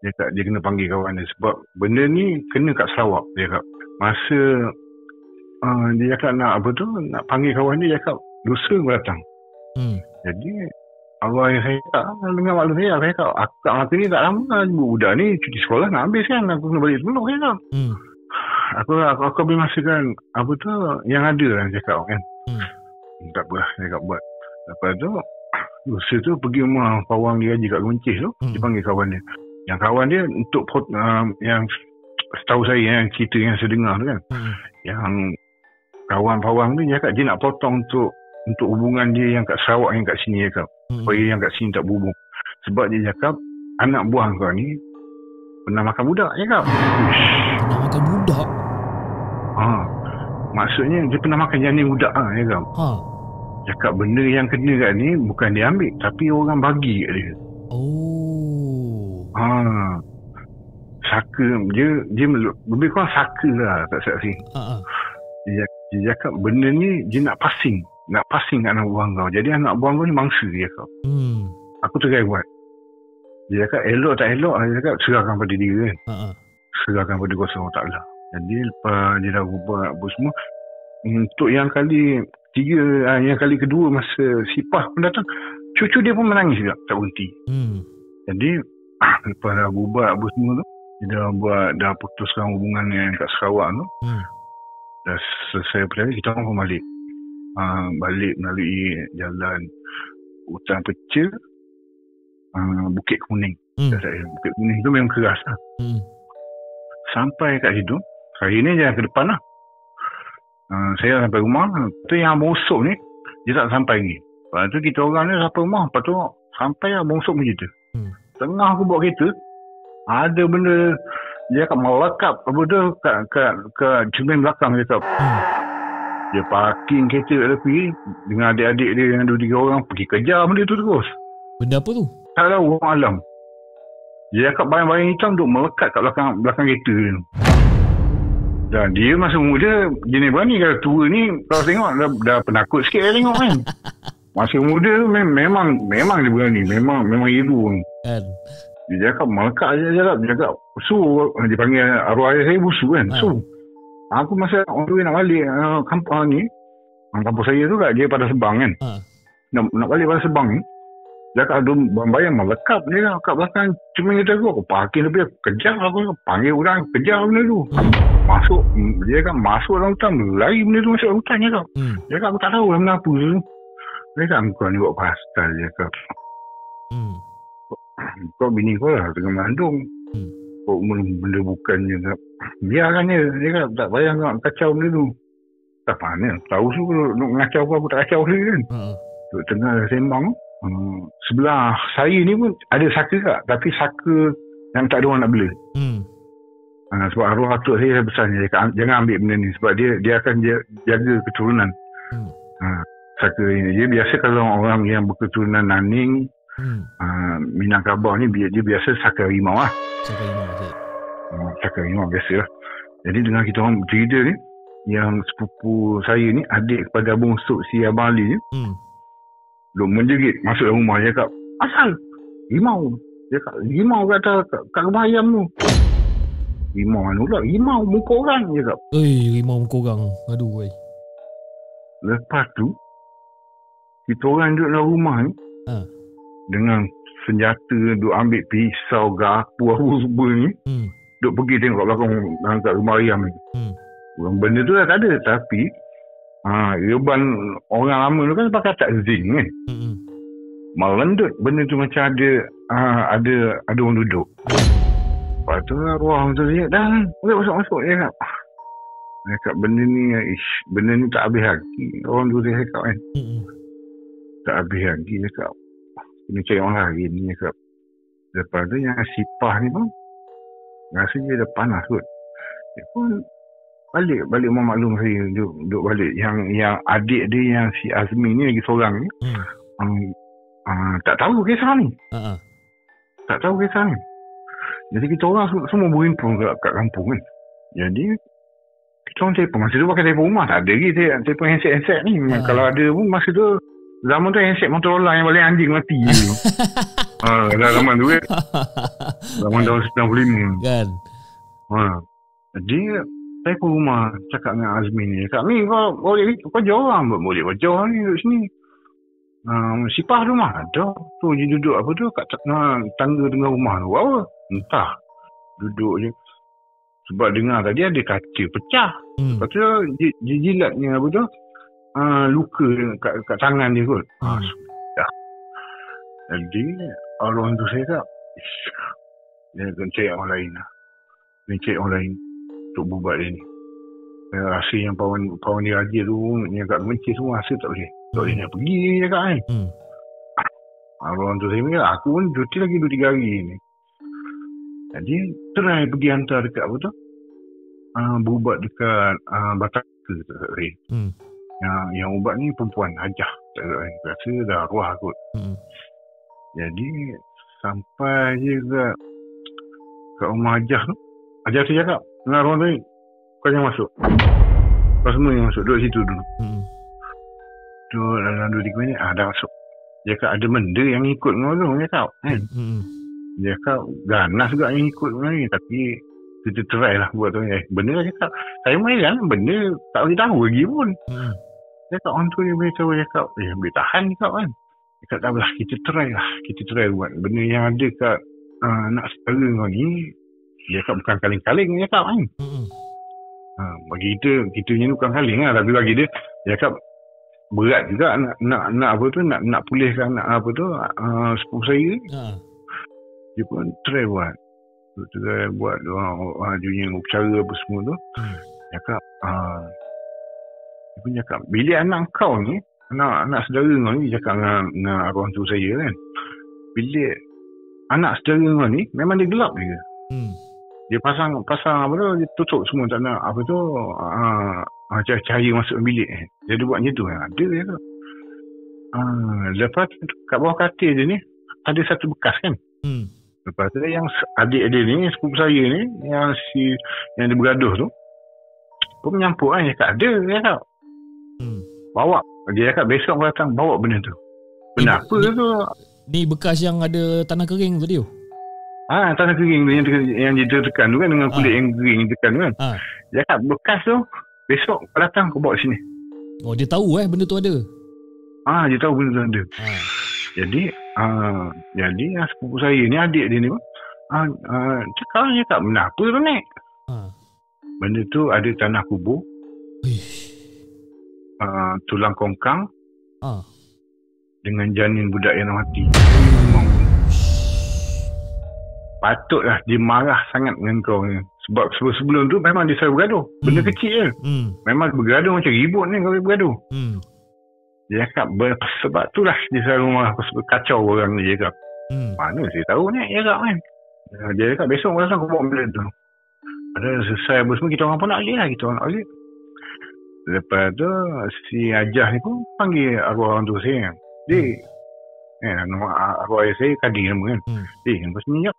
dia cakap dia kena panggil kawan dia sebab benda ni kena kat Sarawak dia cakap masa uh, dia cakap nak apa tu nak panggil kawan dia dia cakap dosa kau datang Hmm. jadi Allah yang saya cakap ah, dengan maklum saya saya cakap aku kat Melaka ni tak lama budak ni cuti sekolah nak habis kan aku kena balik penuh saya cakap Hmm. aku aku, aku boleh masukkan apa tu yang ada lah cakap kan Hmm. tak apa saya cakap buat lepas tu dosa tu pergi rumah pawang dia haji kat Guncis tu Hmm. dia panggil kawan dia yang kawan dia untuk uh, yang setahu saya yang cerita yang saya dengar tu kan Hmm. yang kawan pawang tu dia cakap dia nak potong untuk untuk hubungan dia yang kat Sarawak yang kat sini dia cakap Hmm. supaya yang kat sini tak berhubung sebab dia cakap anak buah kau ni pernah makan budak dia cakap Uish. Pernah makan budak. ha. maksudnya dia pernah makan janin budak ha, dia cakap Ha. Cakap benda yang kena kat ni bukan dia ambil tapi orang bagi kat dia Oh. ha. saka dia dia lebih kurang saka lah tak saksi Ha. ha. dia, dia cakap benda ni dia nak passing nak passing kat anak buah kau jadi anak buah kau ni mangsa dia cakap Hmm. aku terai buat dia cakap elok tak elok dia cakap serahkan pada dia kan ha. serahkan pada kuasa Allah Ta'ala jadi lepas dia dah ubah apa semua untuk yang kali tiga ah, yang kali kedua masa sipah pun datang cucu dia pun menangis juga tak berhenti Hmm. jadi lepas dah ubah apa semua tu dia dah buat dah putuskan hubungan yang kat Sarawak tu Hmm. dah selesai perkara kita orang pun balik uh, balik melalui jalan hutan pecah uh, Bukit Kuning Hmm. saya Bukit Kuning tu memang keras lah Hmm. sampai kat situ hari ni jalan ke depan lah uh, saya sampai rumah tu yang usuk ni dia tak sampai lagi lepas tu kita orang ni sampai rumah lepas tu sampai abang usuk pun cerita Hmm. tengah aku bawa kereta ada benda dia akan melekap apa tu kat, kat, kat cermin belakang dia cakap Hmm. dia parking kereta kat tepi dengan adik-adik dia yang dua tiga orang pergi kejar benda tu terus Benda apa tu? tak tahu orang alam dia cakap bayang-bayang hitam duk melekat kat belakang belakang kereta dia tu. Dan dia masa muda jenis berani kalau tua ni kalau tengok dah, dah penakut sikit dia tengok kan masa muda mem- memang memang dia berani memang memang ni Kan. dia cakap melekat je dia cakap dia cakap su dia panggil arwah ayah saya busu kan Ha. su aku masa the way nak balik uh, kampung ni kampung saya tu kat dia pada sebang kan Ha. nak, nak balik pada sebang ni dia cakap ada bayang melekap dia cakap kat belakang cermin kereta aku aku parking tepi aku kejar aku panggil orang kejar benda tu Hmm. Masuk dia cakap masuk dalam hutan lari benda tu masuk hutan dia cakap Hmm. dia cakap aku tak tahu lah kenapa tu dia cakap kau ni buat pasal dia cakap Hmm. kau bini kau lah tengah mengandung Hmm. kau benda, benda bukan je cakap biarkan dia. Dia kata, tak payah nak kacau benda tu. Tak mana. Tahu tu nak ngacau apa, aku tak kacau dia kan. Ha. Duk tengah sembang. Hmm, sebelah saya ni pun ada saka kak. Tapi saka yang tak ada orang nak bela. Hmm. Ha, sebab arwah atuk saya besar dia kata, jangan ambil benda ni. Sebab dia dia akan ja- jaga keturunan. Hmm. Ha, saka ini. Dia biasa kalau orang yang berketurunan naning, Hmm. ha, Minangkabau ni dia, dia biasa saka harimau lah. Saka cakap memang biasa lah. Jadi dengan kita orang cerita ni, yang sepupu saya ni, adik kepada abang Suk si Abang Ali ni, Hmm. duk menjerit masuk dalam rumah. Dia cakap, asal? Rimau. Dia cakap, rimau kat kat, kat rumah ayam tu. Rimau mana pula? Rimau muka orang. Dia cakap. Oi, rimau korang. Aduh, wei. Lepas tu, kita orang duduk dalam rumah ni, Ha. dengan senjata, duk ambil pisau, gapu, apa semua ni, Hmm. duk pergi tengok kat belakang dalam kat rumah ayam ni. Hmm. Benda tu dah tak ada tapi ha, Irban orang lama tu kan pakai tak zinc kan. Hmm. hmm. Melendut benda tu macam ada ha, ada ada orang duduk. Lepas tu arwah tu dia dah boleh masuk masuk dia kata. Dia kata benda ni ish, benda ni tak habis lagi. Orang tu dia cakap kan. Tak habis lagi dia cakap. Kena cari orang lain ni dia cakap. Lepas tu yang sipah ni pun rasa dia dah panas kot. Dia pun balik balik rumah maklum saya duduk, duduk balik yang yang adik dia yang si Azmi ni lagi seorang ni Hmm. um, uh, tak tahu kisah ni ha. tak tahu kisah ni jadi kita orang se- semua berhimpun kat, kat kampung kan jadi kita orang telefon masa tu pakai telefon rumah tak ada lagi te- telefon handset-handset ni Ha. kalau ada pun masa tu zaman tu handset Motorola yang paling anjing mati tu ha, dah zaman tu kan zaman tahun 95 Kan. Ha. Jadi saya ke rumah cakap dengan Azmi ni. Cakap ni kau boleh kau jauh lah. Boleh kau jauh ni duduk sini. Um, sipah rumah ada. Tu je duduk apa tu kat tengah tangga tengah rumah tu. Apa? Entah. Duduk je. Sebab dengar tadi ada kaca pecah. Hmm. Lepas tu dia, dia jilatnya apa tu. Uh, luka kat, kat tangan dia kot. Hmm. Sudah. Jadi orang tu saya. "Ish, Dia akan cari orang lain lah. Dia cari orang lain untuk bubat dia ni. Saya rasa yang pawan, pawan dia raja tu yang kat Mencik semua rasa tak boleh. Tak boleh nak pergi ni cakap kan. Hmm. Orang tu saya cakap aku pun cuti lagi 2-3 hari ni. Jadi try pergi hantar dekat apa tu. Uh, berubat dekat uh, Bataka tak saya. Hmm. Yang, yang ubat ni perempuan Hajah. Tak tahu, Rasa dah arwah kot. Hmm. Jadi sampai je ke kat rumah Hajah tu. Hajah tu cakap dengan arwah tu kau jangan masuk. Kau semua yang masuk. Duduk situ dulu. Hmm. Duduk dalam 2-3 minit. Ah, dah masuk. Dia cakap ada benda yang ikut dengan tu. Dia cakap. Kan? Hmm. Dia cakap ganas juga yang ikut ni. Tapi kita try lah buat tu. Eh, benda lah cakap. Saya main kan. Benda tak boleh tahu lagi pun. Hmm. Dia cakap orang tu dia beritahu. Dia cakap. Eh, boleh tahan cakap kan. Dia cakap tak apalah. Kita try lah. Kita try buat. Benda yang ada kat uh, nak saudara kau ni. Dia cakap bukan kaling-kaling. Dia cakap kan. Hmm. Ha, bagi kita, kita ni bukan kaling lah. Tapi bagi dia, dia cakap berat juga nak, nak, nak apa tu, nak, nak pulihkan nak apa tu, uh, sepupu saya. Ha. Dia pun try buat. Dia try buat uh, dunia upacara apa semua tu. Hmm. Dia cakap, uh, dia pun cakap, bila anak kau ni, anak anak saudara kau ni, dia cakap dengan, dengan arwah tu saya kan. Bila anak saudara kau ni, memang dia gelap dia. Hmm. Dia pasang pasang apa tu dia tutup semua tak nak apa tu uh, uh, cahaya, masuk bilik dia ada buat macam tu kan ada dia tu uh, lepas tu, kat bawah katil dia ni ada satu bekas kan Hmm. Lepas tu yang adik dia ni sepupu saya ni yang si yang dia bergaduh tu pun menyampuk kan dia cakap ada dia cakap Hmm. bawa dia cakap besok kau datang bawa benda tu benda apa Ni- tu Ni bekas yang ada tanah kering tadi tu. Ah, tanah kering tu yang, yang dia tekan tu kan dengan kulit Ah. yang kering tekan tu kan. Ah. Dia cakap bekas tu besok kau datang kau bawa sini. Oh, dia tahu eh benda tu ada. Ah, dia tahu benda tu ada. Ha. Jadi, ah, jadi ah, sepupu saya ni adik dia ni pun ah, ah, cakap dia cakap benda apa tu ni? Ha. Benda tu ada tanah kubur, Uish. ah, tulang kongkang Ah. dengan janin budak yang mati. Patutlah dia marah sangat dengan kau ni. Sebab sebelum tu memang dia selalu bergaduh. Benda Hmm. kecil je. Hmm. Memang bergaduh macam ribut ni kalau bergaduh. Hmm. Dia cakap sebab tu lah dia selalu marah kacau orang ni dia cakap. Hmm. Mana saya tahu ni dia cakap kan. Ah, Dia cakap besok orang aku bawa benda tu. Ada selesai apa semua kita orang pun nak balik lah kita orang nak balik. Lepas tu si Ajah ni pun panggil arwah orang tu saya. Dik. Eh, nama arwah ayah saya Kadir nama kan. Hmm. Dik, lepas semenjak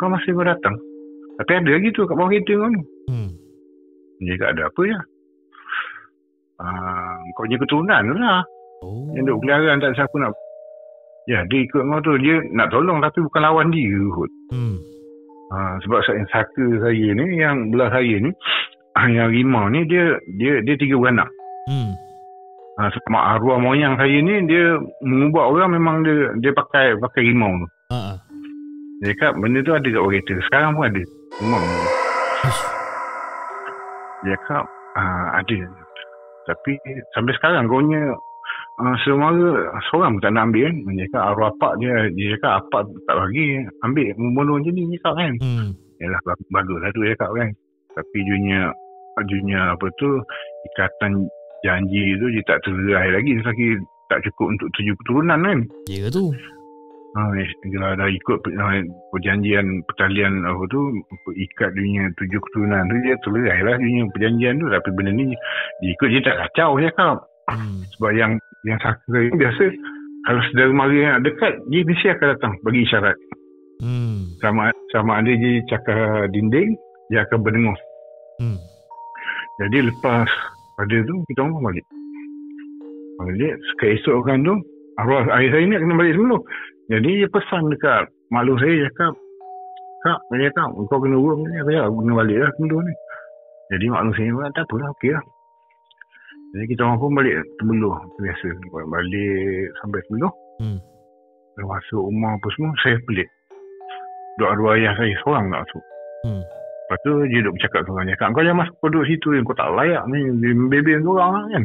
kau masih kau datang. Tapi ada lagi tu kat bawah kereta kau ni. Hmm. Dia cakap ada apa je. Ah, kau punya keturunan tu lah. Oh. Yang duk peliharaan tak siapa nak. Ya, dia ikut kau tu. Dia nak tolong tapi bukan lawan dia kot. Hmm. Ha, sebab saya saka saya ni, yang belah saya ni, yang rimau ni, dia dia dia tiga beranak. Hmm. Ha, sebab arwah moyang saya ni, dia mengubah orang memang dia dia pakai pakai rimau tu. Ha. ah. Dia cakap benda tu ada kat kereta. Sekarang pun ada. Ush. Dia cakap uh, ada. Tapi sampai sekarang kau punya uh, semara seorang pun tak nak ambil kan. Dia cakap arwah apak dia, dia cakap apak tak bagi ambil membunuh je ni. Cakap kan. Hmm. Yalah bagus, lah tu dia cakap kan. Tapi dunia dunia apa tu ikatan janji tu dia tak terlerai lagi lagi tak cukup untuk tujuh keturunan kan. Ya tu. Ha, kalau dah ikut uh, perjanjian pertalian apa tu ikat dunia tujuh keturunan tu dia terlerai lah dunia perjanjian tu tapi benda ni dia ikut dia tak kacau cakap Hmm. sebab yang yang saka ni biasa kalau saudara mara yang dekat dia mesti akan datang bagi isyarat Hmm. sama sama ada dia cakap dinding dia akan berdengar Hmm. jadi lepas pada tu kita orang balik balik keesokan tu arwah ayah saya ni kena balik sebelum jadi dia pesan dekat maklum saya dia cakap kak dia cakap kau kena urut ni saya cakap, aku kena balik lah sebelum ni. Jadi maklum saya pun tak apalah okey lah. Jadi kita orang pun balik Tebeluh biasa. Balik sampai Tebeluh Hmm. Dah masuk rumah apa semua saya pelik. Duk arwah ayah saya seorang nak masuk. Hmm. Lepas tu dia duduk bercakap seorang dia cakap kau jangan masuk duduk situ kau tak layak ni bebel orang lah kan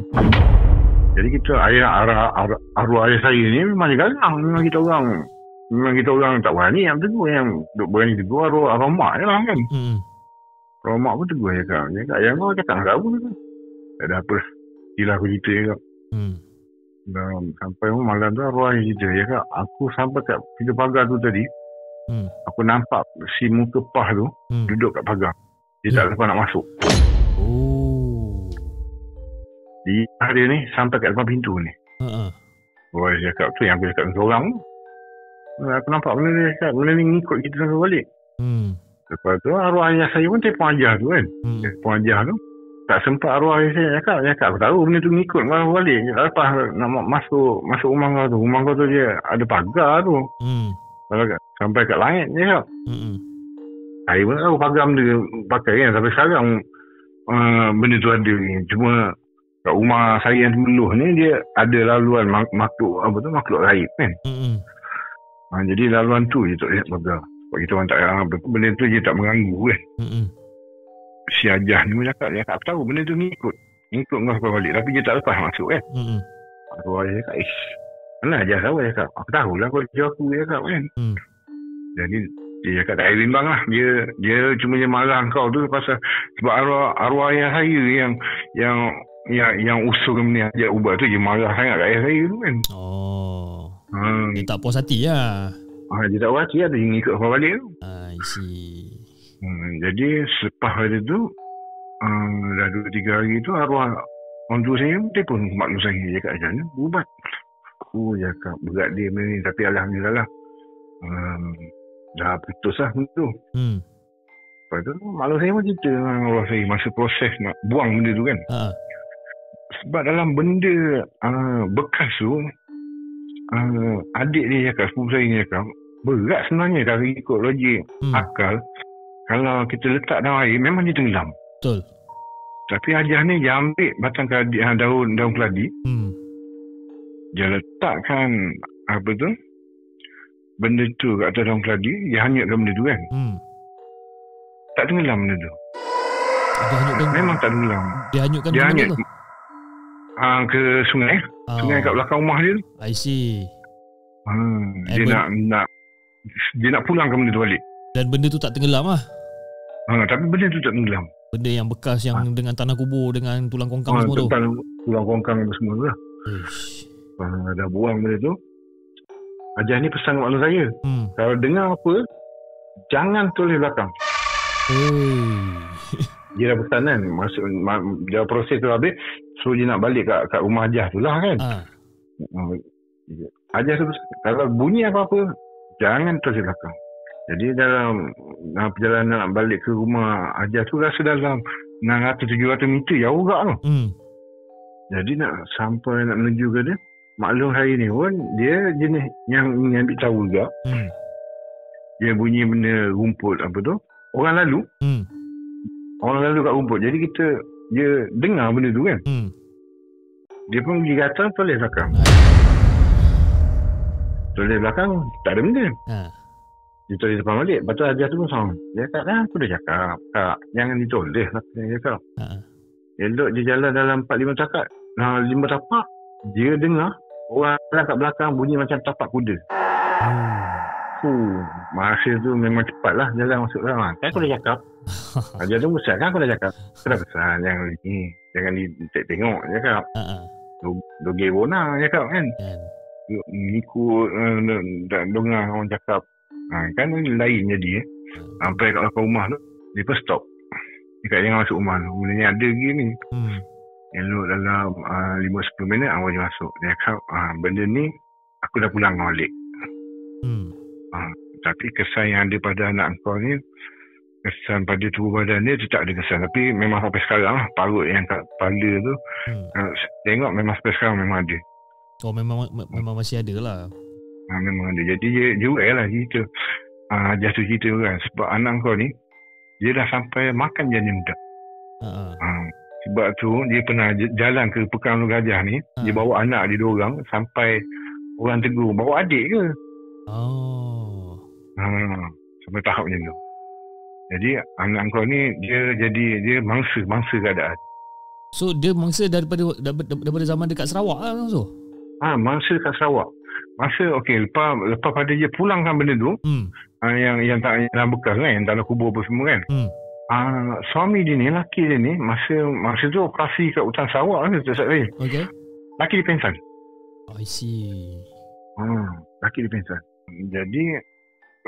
jadi kita ayah arwah, arwah, arwah ayah saya ni memang dia galang memang kita orang memang kita orang tak berani yang tegur yang duk berani tegur arwah, arwah mak je lah kan Hmm. arwah mak pun tegur dia cakap dia cakap yang kau cakap dengan apa tu tak ada apa Gila aku cerita dia cakap Hmm. dan sampai pun malam tu arwah ayah cerita dia cakap aku sampai kat pintu pagar tu tadi Hmm. aku nampak si muka pah tu Hmm. duduk kat pagar dia tak lepas nak masuk Oh. Dia dia ni sampai kat depan pintu ni Ha. Wah, dia cakap tu yang aku cakap dengan orang tu. Aku nampak benda ni cakap, benda ni ngikut kita sampai balik. Hmm. Lepas tu arwah ayah saya pun telefon ajah tu kan. Hmm. Telefon ajah tu. Tak sempat arwah ayah saya cakap, dia cakap aku tahu benda tu ngikut kau balik. Lepas nak ma- masuk masuk rumah kau tu. Rumah kau tu dia ada pagar tu. Hmm. Sampai kat langit dia cakap. Hmm. Saya pun tahu pagar benda pakai kan. Sampai sekarang uh, benda tu ada ni. Cuma kat rumah saya yang temeluh ni dia ada laluan mak- makhluk apa tu makhluk gaib kan. Hmm. Ha, jadi laluan tu je tak lihat pagar. Sebab kita orang tak ha, benda tu je tak mengganggu kan. Hmm. Si Ajah ni pun cakap, dia cakap, aku tahu benda tu ngikut. Ngikut kau sampai balik. Tapi dia tak lepas masuk kan. Hmm. Aku dia cakap, ish. Mana Ajah tahu dia cakap. Aku tahu lah kau jauh aku dia cakap kan. Hmm. Jadi dia cakap tak payah bimbang lah. Dia dia cuma dia marah kau tu pasal sebab arwah, arwah ayah saya yang yang yang yang usul benda ajak ubat tu dia marah sangat kat ayah saya tu kan. Oh. Ha, Dia tak puas hati lah. ha, dia tak waci lah dia ngikut kau balik tu. I see. Hmm, jadi selepas hari tu uh, dah dua tiga hari tu arwah orang tua saya pun telefon maklum saya dia kat sana ubat. Aku cakap berat dia ni tapi Alhamdulillah lah. Um, dah putus lah benda tu. Hmm. Lepas tu maklum saya pun cerita dengan arwah saya masa proses nak buang benda tu kan. Ha. Sebab dalam benda uh, bekas tu uh, adik dia cakap, sepupu saya ni cakap berat sebenarnya kalau ikut logik Hmm. akal kalau kita letak dalam air memang dia tenggelam. Betul. Tapi Ajah ni dia ambil batang keladi, ha, daun daun keladi, Hmm. dia letakkan apa tu? Benda tu kat atas daun keladi, dia hanyutkan benda tu kan. Hmm. Tak tenggelam benda tu. Dia hanyutkan Memang tak tenggelam. dia hanyutkan Dia mana hanyut tu? Ha, ke sungai, Ah, sungai kat belakang rumah dia tu. I see. Ha, dia Eh, nak nak dia nak pulangkan benda tu balik. Dan benda tu tak tenggelam lah. Ha, tapi benda tu tak tenggelam. Benda yang bekas yang dengan tanah kubur dengan tulang kongkang Ha, semua tu. tulang kongkang apa semua tu lah. Ha, dah buang benda tu. Ajah ni pesan mak long saya. Hmm. Kalau dengar apa, jangan tulis belakang. Oi. Dia dah pesan kan. Masuk, ma, dia proses tu habis. So dia nak balik kat, kat rumah Ajah tu lah kan. Ah. Uh, Ajah tu kalau bunyi apa-apa, jangan tulis belakang. Jadi dalam, dalam perjalanan nak balik ke rumah Ajah tu rasa dalam 600-700 meter jauh juga tu. Hmm. Jadi nak sampai nak menuju ke dia, maklum hari ni pun dia jenis yang ingin ambil tahu juga. Hmm. Dia bunyi benda rumput apa tu. Orang lalu, Hmm. orang lalu kat rumput. Jadi kita dia dengar benda tu kan. Hmm. Dia pun pergi kata tulis belakang. Tulis belakang tak ada benda. Ha. Dia tulis depan balik. Lepas tu Ajah tu pun sama. Dia kata kan aku dah cakap. Kak, jangan ditulis lah. Dia cakap. Ha. Elok dia jalan dalam 4-5 tapak. Nah, 5 tapak. Dia dengar. Orang kat belakang bunyi macam tapak kuda. Hmm. Fuh, masa tu memang cepat lah jalan masuk dalam. Ha, Kan aku dah cakap. Ajah tu besar kan aku dah cakap. Aku dah pesan. Jangan ni. Jangan di tengok. Dia cakap. Doge bona. Dia cakap kan. Kan. Ikut uh, dah dengar orang cakap. Ha, kan lain jadi eh. Sampai kat belakang rumah tu. Dia pun stop. Dia kata jangan masuk rumah tu. Benda ada lagi ni. Hmm. Elok dalam uh, 5-10 minit je masuk. Dia cakap uh, benda ni aku dah pulang balik. Hmm. Uh, tapi kesan yang ada pada anak kau ni kesan pada tubuh badan dia tu tak ada kesan. Tapi memang sampai sekarang lah. Parut yang kat kepala tu. Hmm. Uh, tengok memang sampai sekarang memang ada. Oh memang memang masih ada lah. Ha, memang ada. Jadi dia, well lah cerita. Ha, jatuh cerita kan. Sebab anak kau ni, dia dah sampai makan janin muda. Ha. ha. Ha, sebab tu dia pernah jalan ke Pekan Ulu Gajah ni. Ha. Dia bawa anak dia dua orang sampai orang tegur. Bawa adik ke? Oh. Ha, sampai tahap macam tu. Jadi anak kau ni dia jadi dia mangsa mangsa keadaan. So dia mangsa daripada daripada, daripada zaman dekat Sarawak lah so. Ah ha, mangsa kat Sarawak. Masa okey lepas lepas pada dia pulangkan benda tu Hmm. ha, yang yang tak yang dalam bekas kan yang dalam kubur apa semua kan. Hmm. Ah, suami dia ni, laki dia ni, masa masa tu operasi kat hutan Sarawak kan, tu. Okay. Laki dia pingsan. I see. Hmm, laki dia pingsan. Jadi,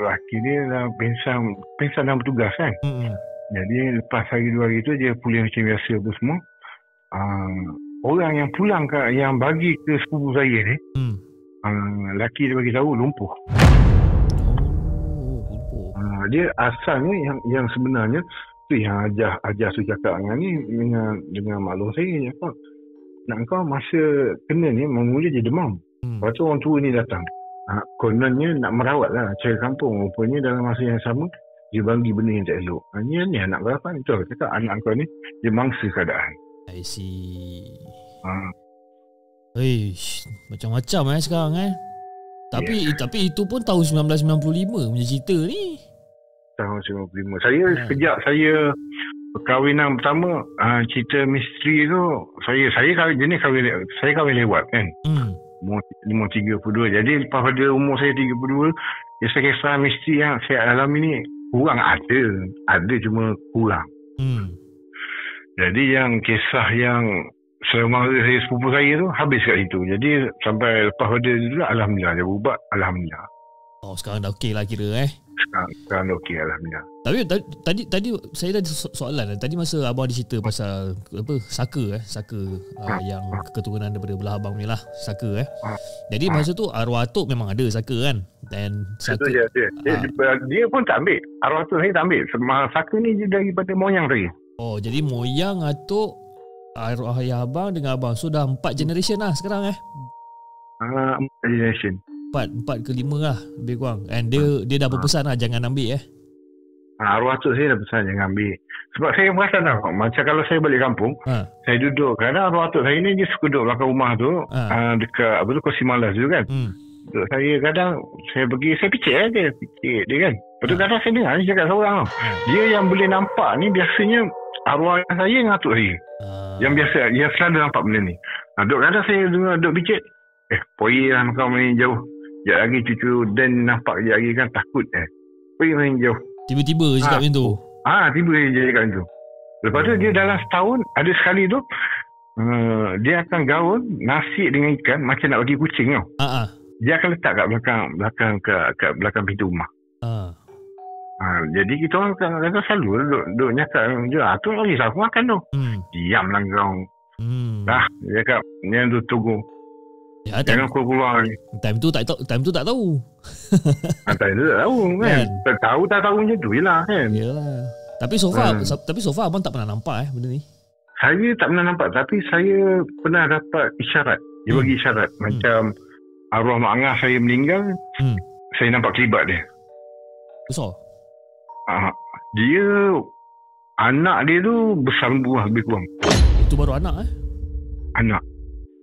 laki dia dah pingsan, pingsan dalam bertugas kan. Hmm. Jadi, lepas hari dua hari tu, dia pulih macam biasa apa semua. Ah, orang yang pulang ke, yang bagi ke sepupu saya ni, Hmm. ah, laki dia bagi tahu lumpuh. Oh, lumpuh. Ah, dia asalnya yang yang sebenarnya tu yang ajar ajar tu cakap dengan ni dengan dengan maklum saya cakap nak kau masa kena ni mula je demam. Hmm. Lepas tu orang tua ni datang. Ha, kononnya nak merawat lah cari kampung. Rupanya dalam masa yang sama dia bagi benda yang tak elok. Ha, ni, ni anak kau apa ni? Tu aku cakap anak kau ni dia mangsa keadaan. I see. Ha, Eish, macam-macam eh sekarang eh. Tapi tapi itu pun tahun 1995 punya cerita ni. tahun 95. Saya Ha. sejak saya perkahwinan pertama uh, cerita misteri tu saya saya kahwin jenis kahwin saya kahwin lewat kan. Hmm. Umur, umur 32. Jadi lepas pada umur saya 32, kisah-kisah misteri yang saya alami ni kurang ada. Ada cuma kurang. Hmm. Jadi yang kisah yang selama saya sepupu saya tu habis kat situ. Jadi sampai lepas pada itu Alhamdulillah dia berubat. Alhamdulillah. Oh sekarang dah okey lah kira eh. Sekarang, sekarang dah okey Alhamdulillah. Tapi tadi tadi, tadi saya ada so- soalan tadi masa abang ada cerita pasal apa saka eh saka uh, yang keturunan daripada belah abang ni lah saka eh. Ha. Jadi Ha. masa tu arwah atuk memang ada saka kan. Dan saka Itu dia, dia, dia, Ah. dia, pun tak ambil. Arwah tu saya tak ambil. Saka ni dia daripada moyang saya. Oh jadi moyang atuk arwah ayah abang dengan abang so dah empat generation lah sekarang eh. Uh, generation. Empat empat ke lima lah lebih kurang. And dia dia dah berpesan lah jangan ambil eh. Uh, arwah tu saya dah pesan jangan ambil. Sebab saya perasan tau. Macam kalau saya balik kampung, Ha. saya duduk. Kadang arwah tu saya ni dia suka duduk belakang rumah tu. Ha. Uh, dekat apa tu, kursi malas tu kan. Hmm. Duduk saya kadang, saya pergi, saya picit aja. Picit dia kan. Lepas tu Ha. kadang saya dengar dia cakap seorang tau. Ha. Dia yang boleh nampak ni biasanya arwah saya dengan atuk saya. Ah. Yang biasa, yang selalu nampak benda ni. Ha, duk kadang saya dengar duk picit. Eh, poi lah kau main jauh. Sekejap lagi cucu Dan nampak sekejap lagi kan takut eh. Poi main jauh. Tiba-tiba cakap Ha. macam tu. Ah, tiba dia jadikan tu. Lepas tu dia dalam setahun ada sekali tu uh, dia akan gaul nasi dengan ikan macam nak bagi kucing tau. Ah ah. Dia akan letak kat belakang belakang ke kat belakang pintu rumah. Ah. Ha, jadi kita orang kadang-kadang selalu duduk, duduk nyakap dia, ah, tu lagi aku makan tu. Hmm. Diam lah kau. Hmm. Dah, dia cakap, ni yang tu tunggu. Ya, time, Jangan keluar ni. time tu tak tahu, time tu tak tahu. Hantar dia tak tahu kan. Kan? Tak tahu tak tahu macam tu lah kan. Yalah. Tapi so far, Hmm. tapi so far abang tak pernah nampak eh benda ni. Saya tak pernah nampak tapi saya pernah dapat isyarat. Dia Hmm. bagi isyarat. Macam arwah mak angah saya meninggal, Hmm. saya nampak kelibat dia. Besar. Ah, dia anak dia tu besar buah lebih kurang. Itu baru anak eh. Anak.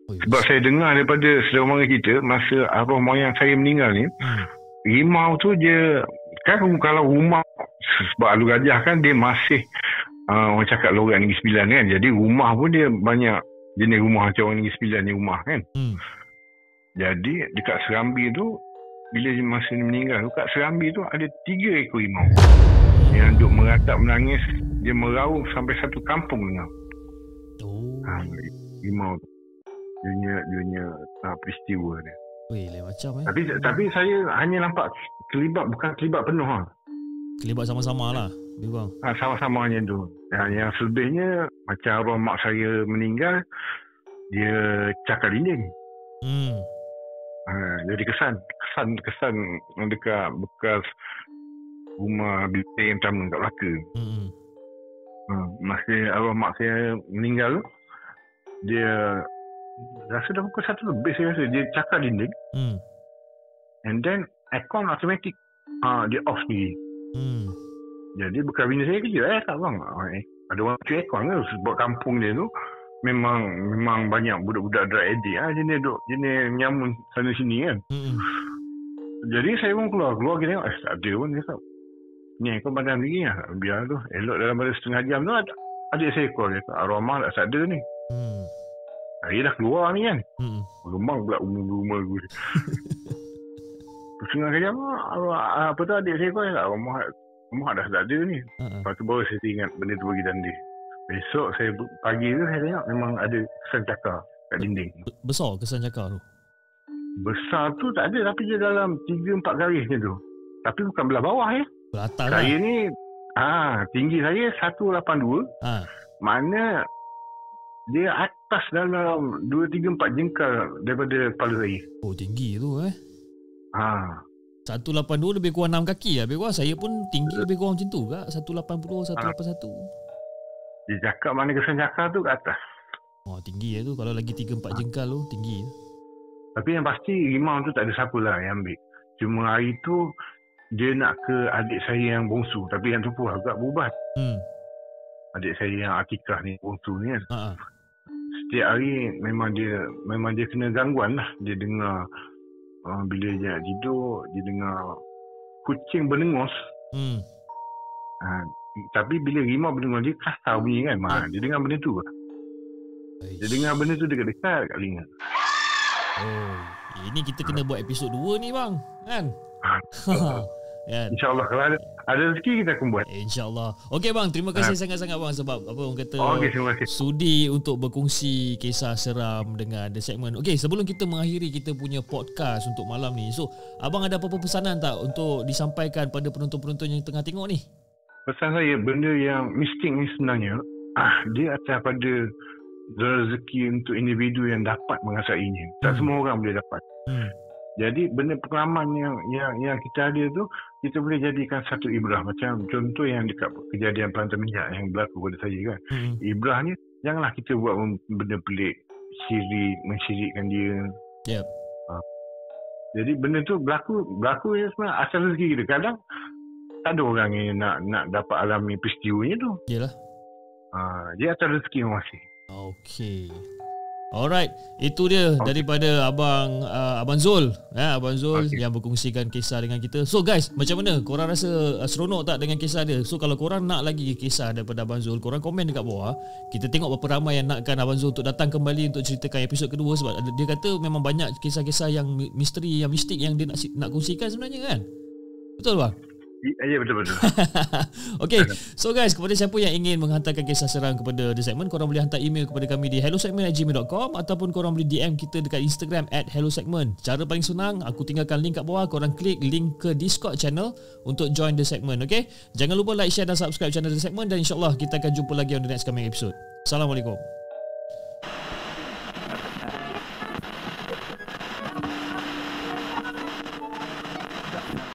Oi, Sebab saya dengar daripada saudara mara kita masa arwah moyang saya meninggal ni, Hmm. rimau tu dia kan kalau rumah sebab alu gajah kan dia masih uh, orang cakap lorang Negeri Sembilan kan. Jadi rumah pun dia banyak jenis rumah macam orang Negeri Sembilan ni rumah kan. Hmm. Jadi dekat Serambi tu bila dia masa dia meninggal tu kat Serambi tu ada tiga ekor rimau yang duk meratap menangis dia meraung sampai satu kampung dengar Oh. ha, rimau tu dia punya dia punya uh, peristiwa dia Weh, lain macam eh. tapi tapi saya hanya nampak kelibat bukan kelibat penuh ha. Kelibat sama-sama lah. Kurang. ha sama-sama macam tu yang, yang selebihnya macam arwah mak saya meninggal dia cakar dinding Hmm. Ha, jadi kesan kesan kesan dekat bekas rumah bilik yang pertama kat Melaka. Hmm. Ha, masa arwah mak saya meninggal dia rasa dah pukul satu lebih saya rasa. Dia cakap dinding Hmm. and then aircon automatic ha, dia off sendiri. Hmm. Jadi bukan bina saya kerja eh tak bang. Eh, ada orang cuci aircon ke sebab kampung dia tu memang memang banyak budak-budak drug addict ah jenis duk jenis nyamun sana sini kan. Hmm. Jadi saya pun keluar Keluar kita tengok Eh tak ada pun dia cakap Ni kau pandang tinggi lah Biar tu Elok dalam pada setengah jam tu ada- Adik saya keluar Dia kata arwah mak tak ada ni Hmm. Hari dah keluar ni kan Hmm. Remang pula rumah-rumah gue Setengah jam arwah, Apa tu adik saya arwah mak Mak dah tak ada ni Ha. Lepas tu baru saya ingat Benda tu bagi tanda Besok saya Pagi tu saya tengok Memang ada kesan cakar Kat dinding Be- Besar kesan cakar tu. Besar tu tak ada Tapi dia dalam 3-4 garis macam tu Tapi bukan belah bawah ya Beratas Saya lah. ni ah tinggi saya 182 Ha. mana dia atas dalam 2 3 4 jengkal daripada kepala saya. Oh, tinggi tu eh. Ha. 182 lebih kurang 6 kaki lah. Lebih kurang saya pun tinggi lebih kurang macam tu kak. 180, 181. Dia cakap mana kesan cakar tu kat atas. Oh, tinggi lah tu. Kalau lagi 3-4 jengkal tu, tinggi. Tapi yang pasti rimau tu tak ada siapa lah yang ambil. Cuma hari tu dia nak ke adik saya yang bongsu. Tapi yang tu pun agak berubat. Hmm. Adik saya yang Atikah ni bongsu ni kan. Ha. Setiap hari memang dia memang dia kena gangguan lah. Dia dengar uh, bila dia nak tidur, dia dengar kucing berdengus. Hmm. Ha, tapi bila rimau berdengus dia kasar bunyi kan. Ha, dia dengar benda tu. Dia dengar benda tu dekat-dekat kat telinga. Oh, ini kita kena buat episod 2 ni bang. Kan? kan? InsyaAllah kalau ada, ada rezeki kita akan buat. InsyaAllah. Okey bang, terima kasih sangat-sangat bang sebab apa orang kata Oh, Okey, terima kasih. sudi untuk berkongsi kisah seram dengan the segment. Okey, sebelum kita mengakhiri kita punya podcast untuk malam ni. So, abang ada apa-apa pesanan tak untuk disampaikan pada penonton-penonton yang tengah tengok ni? Pesan saya, benda yang mistik ni sebenarnya, ah, dia atas pada rezeki untuk individu yang dapat mengasainya. Tak Hmm. semua orang boleh dapat. Hmm. Jadi benda pengalaman yang yang yang kita ada tu kita boleh jadikan satu ibrah macam contoh yang dekat kejadian pelantar minyak yang berlaku pada saya kan. Hmm. Ibrah ni janganlah kita buat benda pelik, syirik, mensyirikkan dia. Yep. Ha. Jadi benda tu berlaku berlaku ya sebenarnya asal rezeki kita. Kadang tak ada orang yang nak nak dapat alami peristiwanya tu. Yalah. Ha, dia atas rezeki masing-masing. Okey. Alright, itu dia daripada abang uh, abang Zul, ya abang Zul okay. Yang berkongsikan kisah dengan kita. So guys, macam mana? Korang rasa uh, seronok tak dengan kisah dia? So kalau korang nak lagi kisah daripada abang Zul, korang komen dekat bawah. Kita tengok berapa ramai yang nakkan abang Zul untuk datang kembali untuk ceritakan episod kedua sebab dia kata memang banyak kisah-kisah yang mi- misteri, yang mistik yang dia nak nak kongsikan sebenarnya kan? Betul bang? Ya, betul-betul. okay, so guys, kepada siapa yang ingin menghantarkan kisah seram kepada The Segment, korang boleh hantar email kepada kami di hellosegment@gmail.com ataupun korang boleh DM kita dekat Instagram at hellosegment. Cara paling senang, aku tinggalkan link kat bawah, korang klik link ke Discord channel untuk join The Segment, okay? Jangan lupa like, share dan subscribe channel The Segment dan insyaAllah kita akan jumpa lagi on the next coming episode. Assalamualaikum.